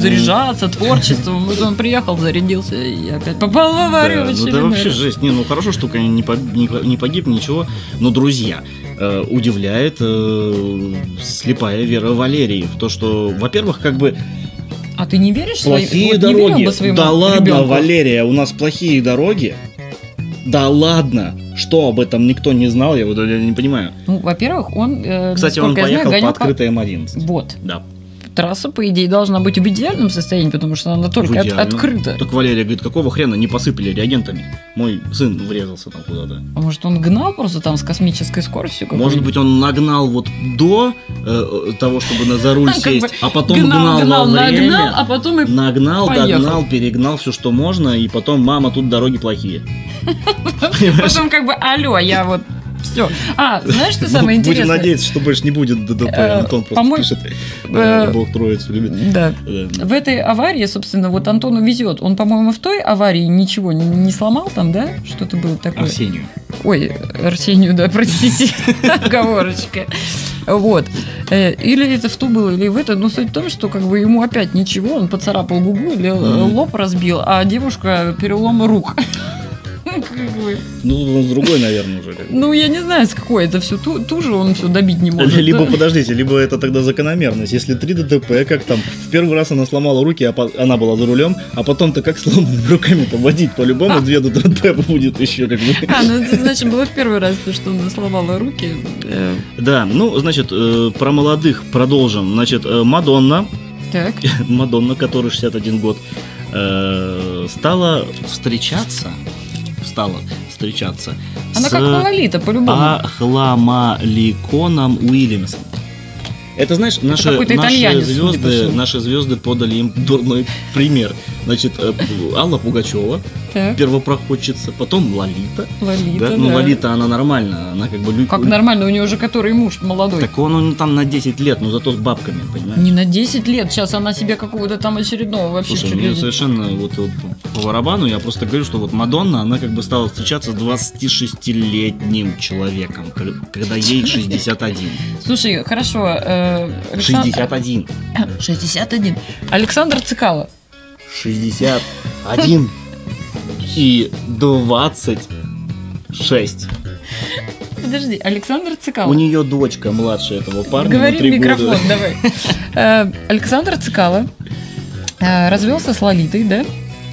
заряжаться творчеством. Вот он приехал, зарядился и опять попал в аварию. Да, ну это вообще жесть. Не, ну хорошо, что конечно, не погиб, ничего. Но, друзья, э, удивляет э, слепая вера Валерии в то, что, во-первых, как бы А ты не веришь своим- плохие вот верил дороги. бы своему да ладно, ребенку? Валерия, у нас плохие дороги. Да ладно. Что об этом никто не знал, я вот я не понимаю. Ну, во-первых, он, э, Кстати, он поехал знаю, по открытой М11. Вот. Да. Трасса, по идее, должна быть в идеальном состоянии, потому что она только от- открыта. Так Валерия говорит, какого хрена не посыпали реагентами? Мой сын врезался там куда-то. А может, он гнал просто там с космической скоростью? Может быть, он нагнал вот до э, того, чтобы на за руль сесть, а потом гнал, гнал, нагнал, а потом и Нагнал, догнал, перегнал все, что можно, и потом, мама, тут дороги плохие. Потом как бы, алло, я вот все. А, знаешь, что самое Ну, Будем интересное? надеяться, что больше не будет ДТП. Антон просто по-моему, пишет. э, э, Бог троицу любит. Да. Э, В этой аварии, собственно, вот Антону везет. Он, по-моему, в той аварии ничего не, не сломал там, да? Что-то было такое. Арсению. Ой, Арсению, да, простите, оговорочка. Вот. Э, Или это в ту было, или в это. Но суть в том, что как бы ему опять ничего, он поцарапал губу или лоб разбил, а девушка перелом рук. Ну, он с другой, наверное, уже. Ну, я не знаю, с какой это все. Ту, ту же он все добить не может. Либо, да? подождите, либо это тогда закономерность. Если три ДТП, как там, в первый раз она сломала руки, а по- она была за рулем, а потом-то как сломанными руками-то водить? По-любому две ДТП будет еще как бы. А, ну это значит было в первый раз, то, что она сломала руки. Э, Да, ну, значит, э, про молодых продолжим. Значит, э, Мадонна, Так. Мадонна, которой 61 год, стала встречаться, стала встречаться Она с как Лолита, по-любому. Ахламаликоном Уильямсом. Это, знаешь, наши, наши, звезды, наши звезды подали им дурной пример. Значит, э, Алла Пугачева, Так, первопроходчица, потом Лолита. Лолита, да? Ну, да. Лолита, она нормально, она как бы... лю- Как нормально, у нее уже который муж молодой. Так он, он там на 10 лет, но зато с бабками, понимаешь? Не на 10 лет, сейчас она себе какого-то там очередного вообще Слушай, мне совершенно вот, вот по барабану, я просто говорю, что вот Мадонна, она как бы стала встречаться с 26-летним человеком, когда ей 61. Слушай, хорошо. э, Александр- 61. 61. Александр Цикало. 61 и 26. Подожди, Александр Цикало. У нее дочка младше этого парня Говори в микрофон, года. давай. Э, Александр Цикало э, развелся с Лолитой, да?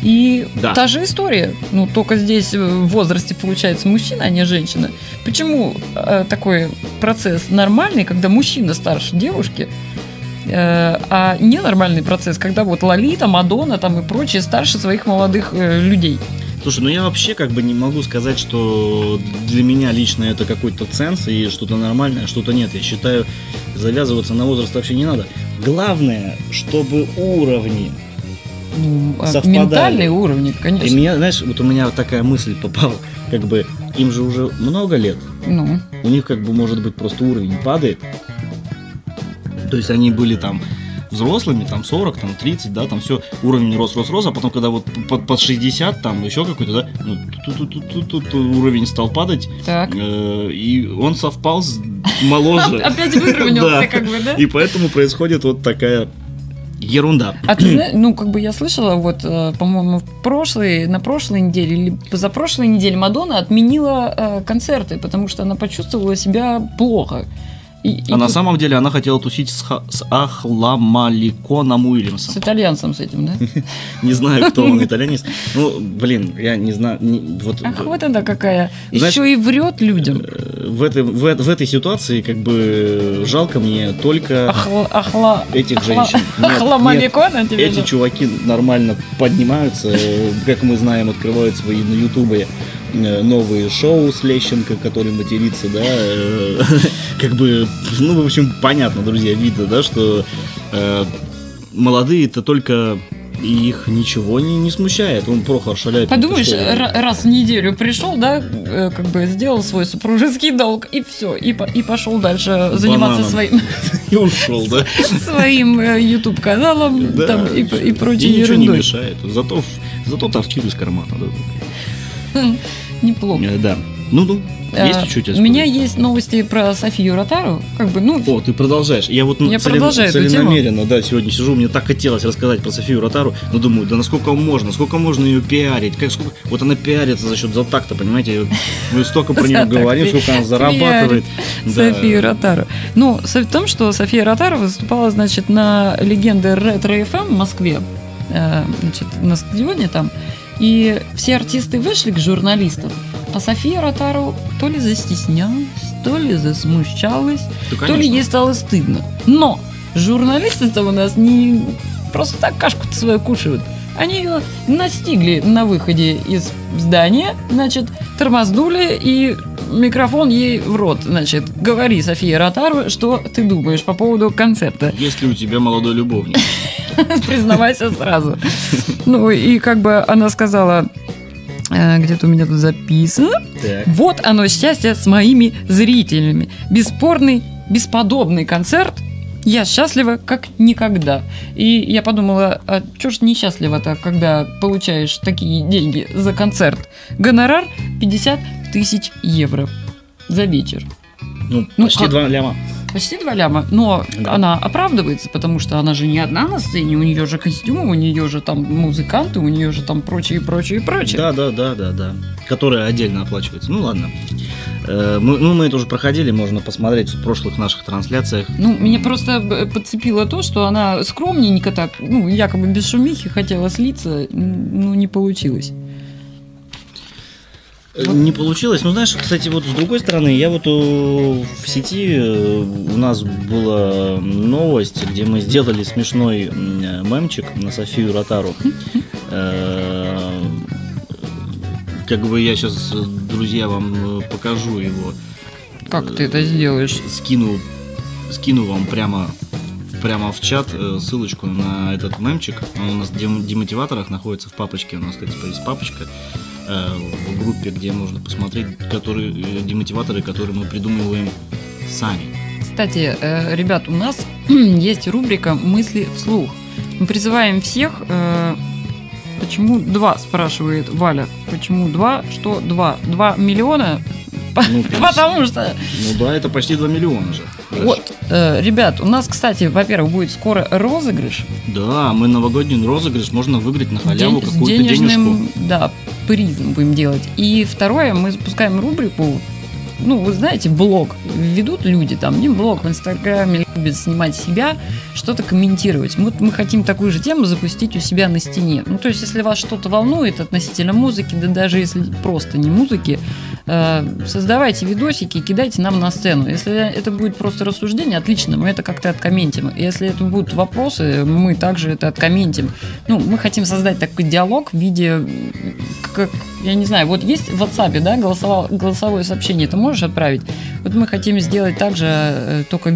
И Да. та же история. Ну, только здесь э, в возрасте получается мужчина, а не женщина. Почему э, такой процесс нормальный, когда мужчина старше девушки, э, а ненормальный процесс, когда вот Лолита, Мадонна там и прочие старше своих молодых э, людей? Слушай, ну я вообще как бы не могу сказать, что для меня лично это какой-то ценз и что-то нормальное, что-то нет. Я считаю, завязываться на возраст вообще не надо. Главное, чтобы уровни Ну, а Совпадали. ментальные уровни, И конечно. меня, знаешь, вот у меня такая мысль попала, как бы им же уже много лет, Ну, у них как бы может быть просто уровень падает. То есть они были там взрослыми, там 40, там 30, да, там все, уровень рос, рос, рос, а потом, когда вот под, под 60, там еще какой-то, да, ну, тут уровень стал падать, так. э, и он совпал с моложе. Опять выровнялся, как бы, да? И поэтому происходит вот такая ерунда. А ты ну, как бы я слышала, вот, э, по-моему, в прошлой, на прошлой неделе или позапрошлой неделе Мадонна отменила э, концерты, потому что она почувствовала себя плохо. И, и А на тут самом деле она хотела тусить с, Ха- с Ахламаликоном Уильямсом. с итальянцем с этим, да? Не знаю, кто он, итальянец. Ну, блин, я не знаю. Ах, вот она какая. Еще и врет людям. э, в, этой, в, этой ситуации как бы жалко мне только этих женщин. Ахламаликона тебе Эти чуваки нормально поднимаются, э, как мы знаем, открывают свои на Ютубе новые шоу с Лещенко, который матерится, да, э, как бы, ну, в общем, понятно, друзья, видно, да, что э, молодые-то только и их ничего не, не смущает. Он Прохор шаляет. Подумаешь, ра- раз в неделю пришел, да, э, как бы сделал свой супружеский долг, и все, и, по- и пошел дальше заниматься Бананом. своим, И ушел, да. своим э, YouTube-каналом Да, и, и прочей и ничего не ерундой. мешает. Зато, зато торчит из кармана. Да. Неплохо. Э, да. Ну, ну, есть А, у тебя У меня есть новости про Софию Ротару. Как бы, ну, О, ты продолжаешь. Я вот Я целен- продолжаю целенамеренно, да, сегодня сижу, мне так хотелось рассказать про Софию Ротару, но думаю, да насколько можно, сколько можно ее пиарить, как, сколько... вот она пиарится за счет затакта, понимаете, мы столько про нее говорим, сколько она зарабатывает. Софию Ротару. Ну, суть в том, что София Ротару выступала, значит, на легенды Ретро ФМ в Москве, э, значит, на стадионе там. И все артисты вышли к журналистам А София Ротару то ли застеснялась, то ли засмущалась, Да, то ли ей стало стыдно. Но журналисты-то у нас не просто так кашку-то свою кушают. Они ее настигли на выходе из здания, значит, тормоздули и микрофон ей в рот. Значит, говори, София Ротару, что ты думаешь по поводу концерта. Есть ли у тебя молодой любовник? Признавайся сразу. Ну и как бы она сказала, э, где-то у меня тут записано, Так. вот оно счастье с моими зрителями. Бесспорный, бесподобный концерт. Я счастлива как никогда. И я подумала, а чё ж несчастлива-то, когда получаешь такие деньги за концерт? Гонорар 50 тысяч евро за вечер. Ну, Ну, почти а- два ляма. Почти два ляма. Но Да. она оправдывается, потому что она же не одна на сцене, у нее же костюмы, у нее же там музыканты, у нее же там прочее, прочее, прочее. Да, да, да, да, да. Которая отдельно оплачивается. Ну ладно. Э, Мы, ну, мы это уже проходили, можно посмотреть в прошлых наших трансляциях. Ну, меня просто б- подцепило то, что она скромненько так, ну, якобы без шумихи хотела слиться, ну, не получилось. Э, Вот. Не получилось. Ну, знаешь, кстати, вот с другой стороны, я вот э, в сети э, у нас была новость, где мы сделали смешной э, мемчик на Софию Ротару. Э, Как бы я сейчас, друзья, вам э, покажу его. Как ты это сделаешь? Скину, скину вам прямо прямо в чат э, ссылочку на этот мемчик. Он у нас в дем- демотиваторах находится в папочке. У нас, кстати, есть папочка э, в группе, где можно посмотреть, которые э, демотиваторы, которые мы придумываем сами. Кстати, э, ребят, у нас есть рубрика «Мысли вслух». Мы призываем всех... Почему два, спрашивает Валя. Почему два? Что два? Два миллиона? Ну, Потому что Ну да, это почти 2 миллиона же. Даш. Вот, э, ребят, у нас, кстати, во-первых, будет скоро розыгрыш. Да, мы новогодний розыгрыш, можно выиграть на халяву День- какую-то денежку. да, призом будем делать. И второе, мы запускаем рубрику, ну, вы знаете, блог. Ведут люди там, не блог в Инстаграме, любят снимать себя, что-то комментировать. Вот мы хотим такую же тему запустить у себя на стене. Ну, то есть, если вас что-то волнует относительно музыки, да даже если просто не музыки, э, создавайте видосики и кидайте нам на сцену. Если это будет просто рассуждение, отлично, мы это как-то откомментим. Если это будут вопросы, мы также это откомментим. Ну, мы хотим создать такой диалог в виде, как, я не знаю, вот есть в WhatsApp, да, голосово- голосовое сообщение, ты можешь отправить? Вот мы хотим сделать также э, только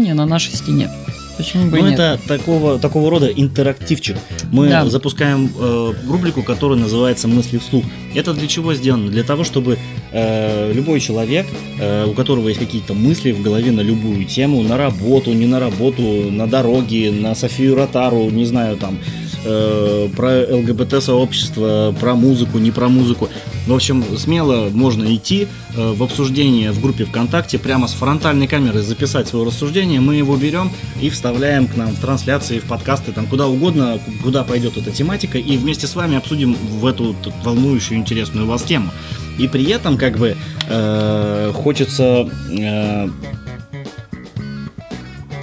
видеосообщение на нашей стене. Почему бы Ну, нет? это такого, такого рода интерактивчик. Мы Да. запускаем э, рубрику, которая называется «Мысли вслух». Это для чего сделано? Для того, чтобы э, любой человек, э, у которого есть какие-то мысли в голове на любую тему, на работу, не на работу, на дороге, на Софию Ротару, не знаю, там, э, про ЛГБТ-сообщество, про музыку, не про музыку. В общем, смело можно идти э, в обсуждение в группе ВКонтакте, прямо с фронтальной камеры записать свое рассуждение, мы его берем и вставляем к нам в трансляции, в подкасты, там куда угодно, куда пойдет эта тематика, и вместе с вами обсудим в эту волнующую, интересную вас тему. И при этом, как бы, э, хочется э,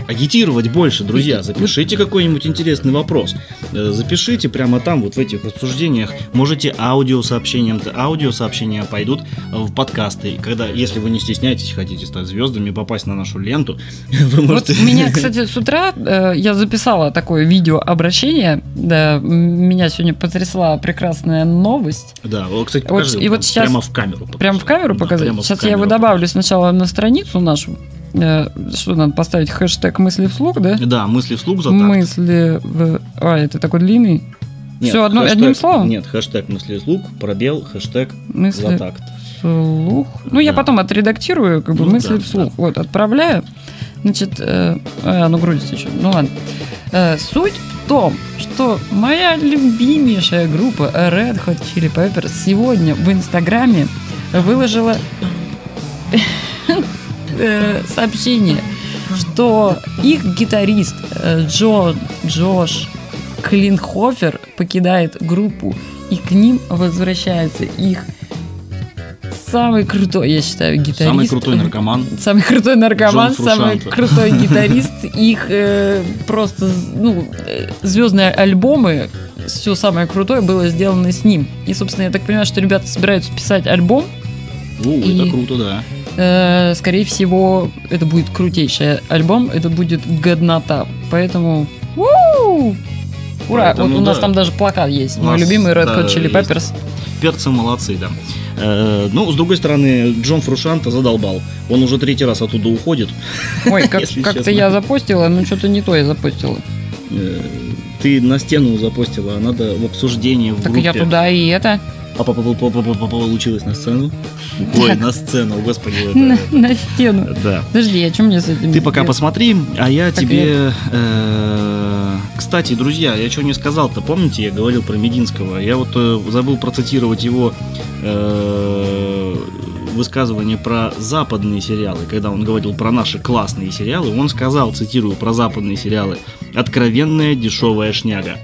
агитировать больше, друзья. Запишите какой-нибудь интересный вопрос. Э, Запишите прямо там, вот в этих обсуждениях. Можете аудиосообщением, аудиосообщения пойдут в подкасты. Когда, если вы не стесняетесь, хотите стать звездами, попасть на нашу ленту, вы Вот можете... у меня, кстати, с утра э, я записала такое видеообращение. Да, м, меня сегодня потрясла прекрасная новость. Да, вот, кстати, Вот покажи. и вот сейчас- Прямо в камеру. покажи. Прям в камеру Да, показать? прямо в Сейчас я его камеру. добавлю сначала на страницу нашу. Э, Что надо поставить? Хэштег мысли вслух, да? Да, мысли вслух за такт. Мысли в... А, это такой длинный. Нет, Все одно, хэштег- одним словом? Нет, хэштег мысли вслух, пробел, хэштег за Мысли такт. вслух. Ну, я Да. потом отредактирую, как бы Ну, мысли да, вслух. Вот, отправляю. Значит, э, а, оно грузится еще. Ну ладно. Э, суть в том, что моя любимейшая группа Red Hot Chili Peppers сегодня в Инстаграме выложила э, сообщение, что их гитарист э, Джо Джош Клинхофер покидает группу, и к ним возвращается их самый крутой, я считаю, гитарист. Самый крутой наркоман. Самый крутой наркоман, самый крутой гитарист. Их э, просто, ну, э, звездные альбомы, все самое крутое было сделано с ним. И, собственно, я так понимаю, что ребята собираются писать альбом У, И- это круто, да. Э, скорее всего, это будет крутейший альбом, это будет годнота. Поэтому... у! Ура! Поэтому вот у нас да. там даже плакат есть. Мой любимый Red да, Hot Chili есть. Peppers. Перцы молодцы, да. Э, ну, с другой стороны, Джон Фрушанта задолбал. Он уже третий раз оттуда уходит. Ой, как- как-то я запостила, но что-то не то я запостила. Э, Ты на стену запостила, а надо в обсуждении в Так группе. я туда и это... А по- получилось на сцену? Ой, на сцену, господи. На, стену. Да. Подожди, а что мне с этим Ты пока посмотри, а я тебе... Кстати, друзья, я что не сказал-то, помните, я говорил про Мединского? Я вот забыл процитировать его высказывание про западные сериалы, когда он говорил про наши классные сериалы, он сказал, цитирую, про западные сериалы, откровенная дешевая шняга.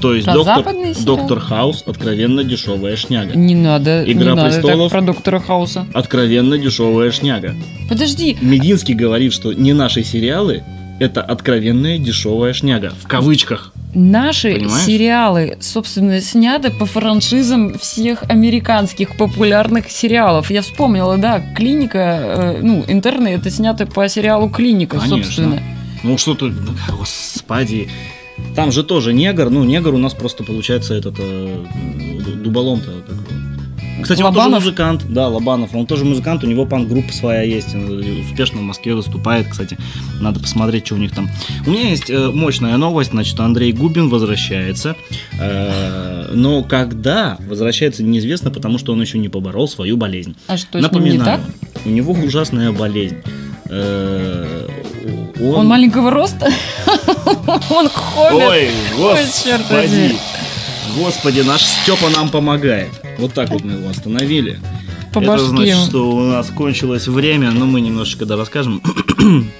То есть Про доктор, доктор Хаус откровенно дешевая шняга. Не надо, Игра не надо престолов. так про доктора Хауса. Откровенно дешевая шняга. Подожди, Мединский говорит, что не наши сериалы это откровенная дешевая шняга. В кавычках. наши Понимаешь? сериалы, собственно, сняты по франшизам всех американских популярных сериалов. Я вспомнила, да, клиника, э, ну, интерны это снято по сериалу Клиника, Конечно. собственно. Ну что тут, господи. Там же тоже негр, ну негр у нас просто получается этот э, дуболом-то. Кстати, он тоже Лобанов? музыкант, да, Лобанов, он тоже музыкант, у него панк-группа своя есть, он успешно в Москве выступает, кстати, надо посмотреть, что у них там. У меня есть э, мощная новость, значит, Андрей Губин возвращается, э, но когда возвращается неизвестно, потому что он еще не поборол свою болезнь. А что, ним не так? Напоминаю, у него ужасная болезнь. Э, Он маленького роста? Он хоббит? Ой, господи. Господи, наш Степа нам помогает. Вот так вот мы его остановили. По Это значит, что у нас кончилось время, но мы немножечко да расскажем.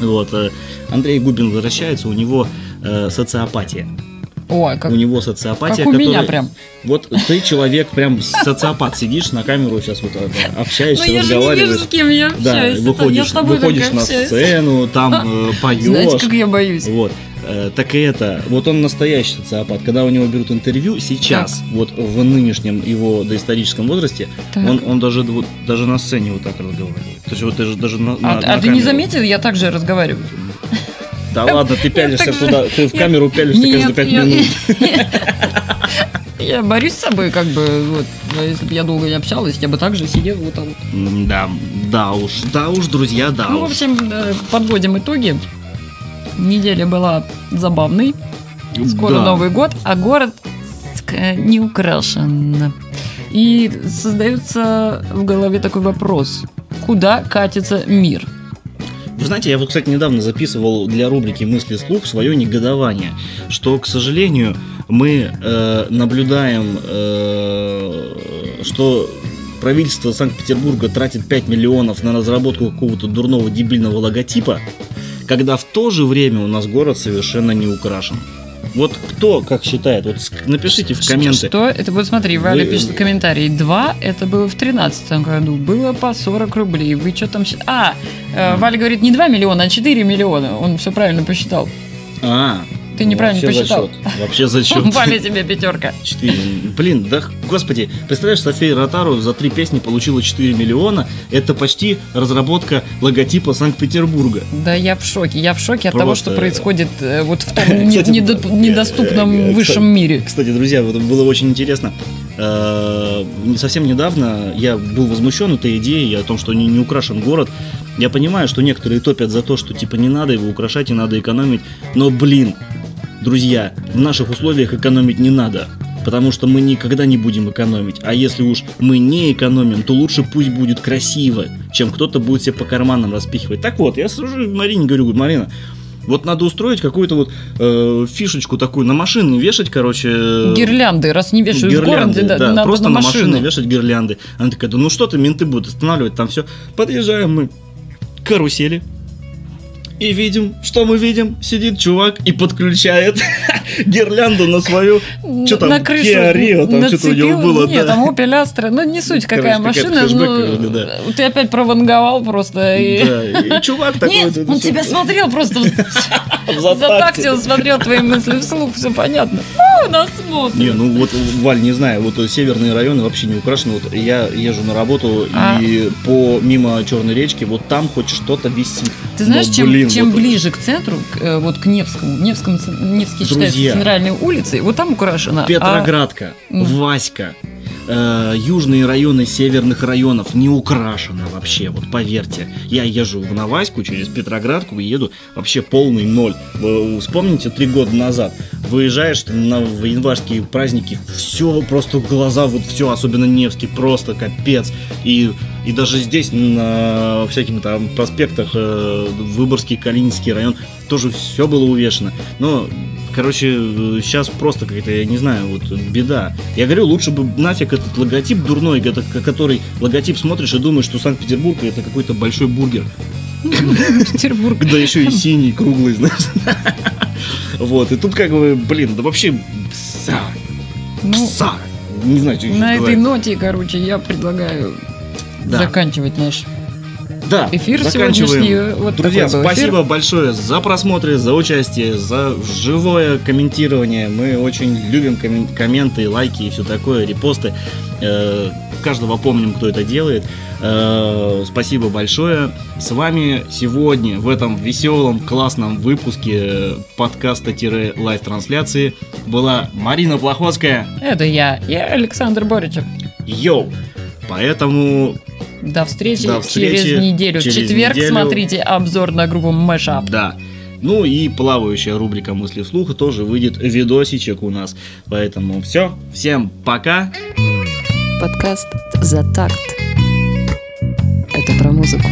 Вот, э, Андрей Губин возвращается, у него э, социопатия. Ой, как, У него социопатия, как у меня которая- прям. Вот ты человек прям социопат, сидишь на камеру сейчас вот э, общаешься, Ну я же не с кем я Да, общаюсь. Я выходишь, с тобой выходишь на общаюсь. сцену, там э, поешь. Знаете, как я боюсь? Вот. Э, Так и это, вот он настоящий социопат. Когда у него берут интервью, сейчас, вот в нынешнем его доисторическом возрасте, Так. он, он даже, вот, даже на сцене вот так разговаривает. То есть вот даже, даже на, А, на- а на ты не камеру. заметил? Я также разговариваю. Да ладно, ты пялишься так туда, ты в камеру пялишься каждые пять минут. Я борюсь с собой, как бы, вот. А Если бы я долго не общалась, я бы также сидела вот так вот. М, Да, да уж, да уж, друзья, да Ну, в общем, э, подводим итоги. Неделя была забавной. Скоро Да. Новый год, а город ск- не украшен. И создается в голове такой вопрос. Куда катится мир? Вы знаете, я вот, кстати, недавно записывал для рубрики «Мысли слух» свое негодование, что, к сожалению, мы э, наблюдаем, э, что правительство Санкт-Петербурга тратит 5 миллионов на разработку какого-то дурного дебильного логотипа, когда в то же время у нас город совершенно не украшен. Вот кто, как считает, вот напишите в комменты. Что? Это вот смотри, Валя Вы- пишет комментарий. Два, это было в тринадцатом году. Было по 40 рублей. Вы что там... А, э, Валя говорит не 2 миллиона, а 4 миллиона. Он все правильно посчитал. А, Ты неправильно вообще посчитал. зачет. Вообще зачет. Валя тебе пятерка. 4. Блин, да господи, представляешь, София Ротару за три песни получила 4 миллиона. Это почти разработка логотипа Санкт-Петербурга. Да я в шоке. Я в шоке от того, что происходит э, вот в том Кстати, э, недоступном э, высшем мире. Кстати, друзья, было очень интересно. Э, Совсем недавно я был возмущен этой идеей о том, что не, не украшен город. Я понимаю, что некоторые топят за то, что типа не надо его украшать и надо экономить. Но, блин, друзья, в наших условиях экономить не надо. Потому что мы никогда не будем экономить. А если уж мы не экономим, то лучше пусть будет красиво, чем кто-то будет себе по карманам распихивать. Так вот, я сажу Марине говорю, говорю, Марина, вот надо устроить какую-то вот э, фишечку такую на машины вешать, короче. э, Гирлянды, раз не вешают в гирлянды, городе, да, да, надо просто на на машины машины. вешать гирлянды. Она такая, да ну что ты, менты будут останавливать, там все. Подъезжаем мы к карусели. И видим, что мы видим? Сидит чувак и подключает гирлянду на свою... Что там, на крышу Kia Rio, там что-то у него было, Нет, да. там Opel Astra. Ну, не суть, какая Короче, машина. ну, да. Ты опять прованговал просто. и- Да, и чувак такой... Нет, он всё- тебя смотрел просто в затакте, он смотрел твои мысли вслух, все понятно. О, нас смотрит. Не, ну вот, Валь, не знаю, вот северные районы вообще не украшены. Вот я езжу на работу А. и по мимо Черной речки, вот там хоть что-то висит. Ты знаешь, Но, чем, блин, чем вот- ближе к центру, э, вот к Невскому, Невском, ц- Невский считается Центральной улицей, вот там украшено. а- Петроградка, Ну. Васька, э, южные районы северных районов не украшено вообще, вот поверьте. Я езжу в Новаську через Петроградку и еду вообще полный ноль. Вы вспомните три года назад, выезжаешь ты на в январские праздники, все просто глаза, вот все, особенно Невский, просто капец. И и даже здесь, на всяких там проспектах, э, Выборгский, Калининский район, тоже все было увешано. Но, короче, сейчас просто какая-то, я не знаю, вот беда. Я говорю, лучше бы нафиг этот логотип дурной, который логотип смотришь и думаешь, что Санкт-Петербург это какой-то большой бургер. Петербург. Да еще и синий, круглый, знаешь. Вот, и тут как бы, блин, да вообще пса, Ну, пса. Не знаю, что на этой ноте, короче, я предлагаю заканчивать наш Да, эфир заканчиваем. сегодняшний. Вот Друзья, был эфир. спасибо большое за просмотры, за участие, за живое комментирование. Мы очень любим коммен- комменты, лайки и все такое, репосты. Э, Каждого помним, кто это делает. Э, Спасибо большое. С вами сегодня в этом веселом, классном выпуске подкаста-лайв-трансляции была Марина Плохотская. Это я. Я Александр Боричев. Йоу! Поэтому До встречи, До встречи через неделю. через в четверг неделю. смотрите обзор на группу Mashup. Да. Ну и плавающая рубрика мысли вслух тоже выйдет видосичек у нас. Поэтому все. Всем пока. Подкаст «За такт». Это про музыку.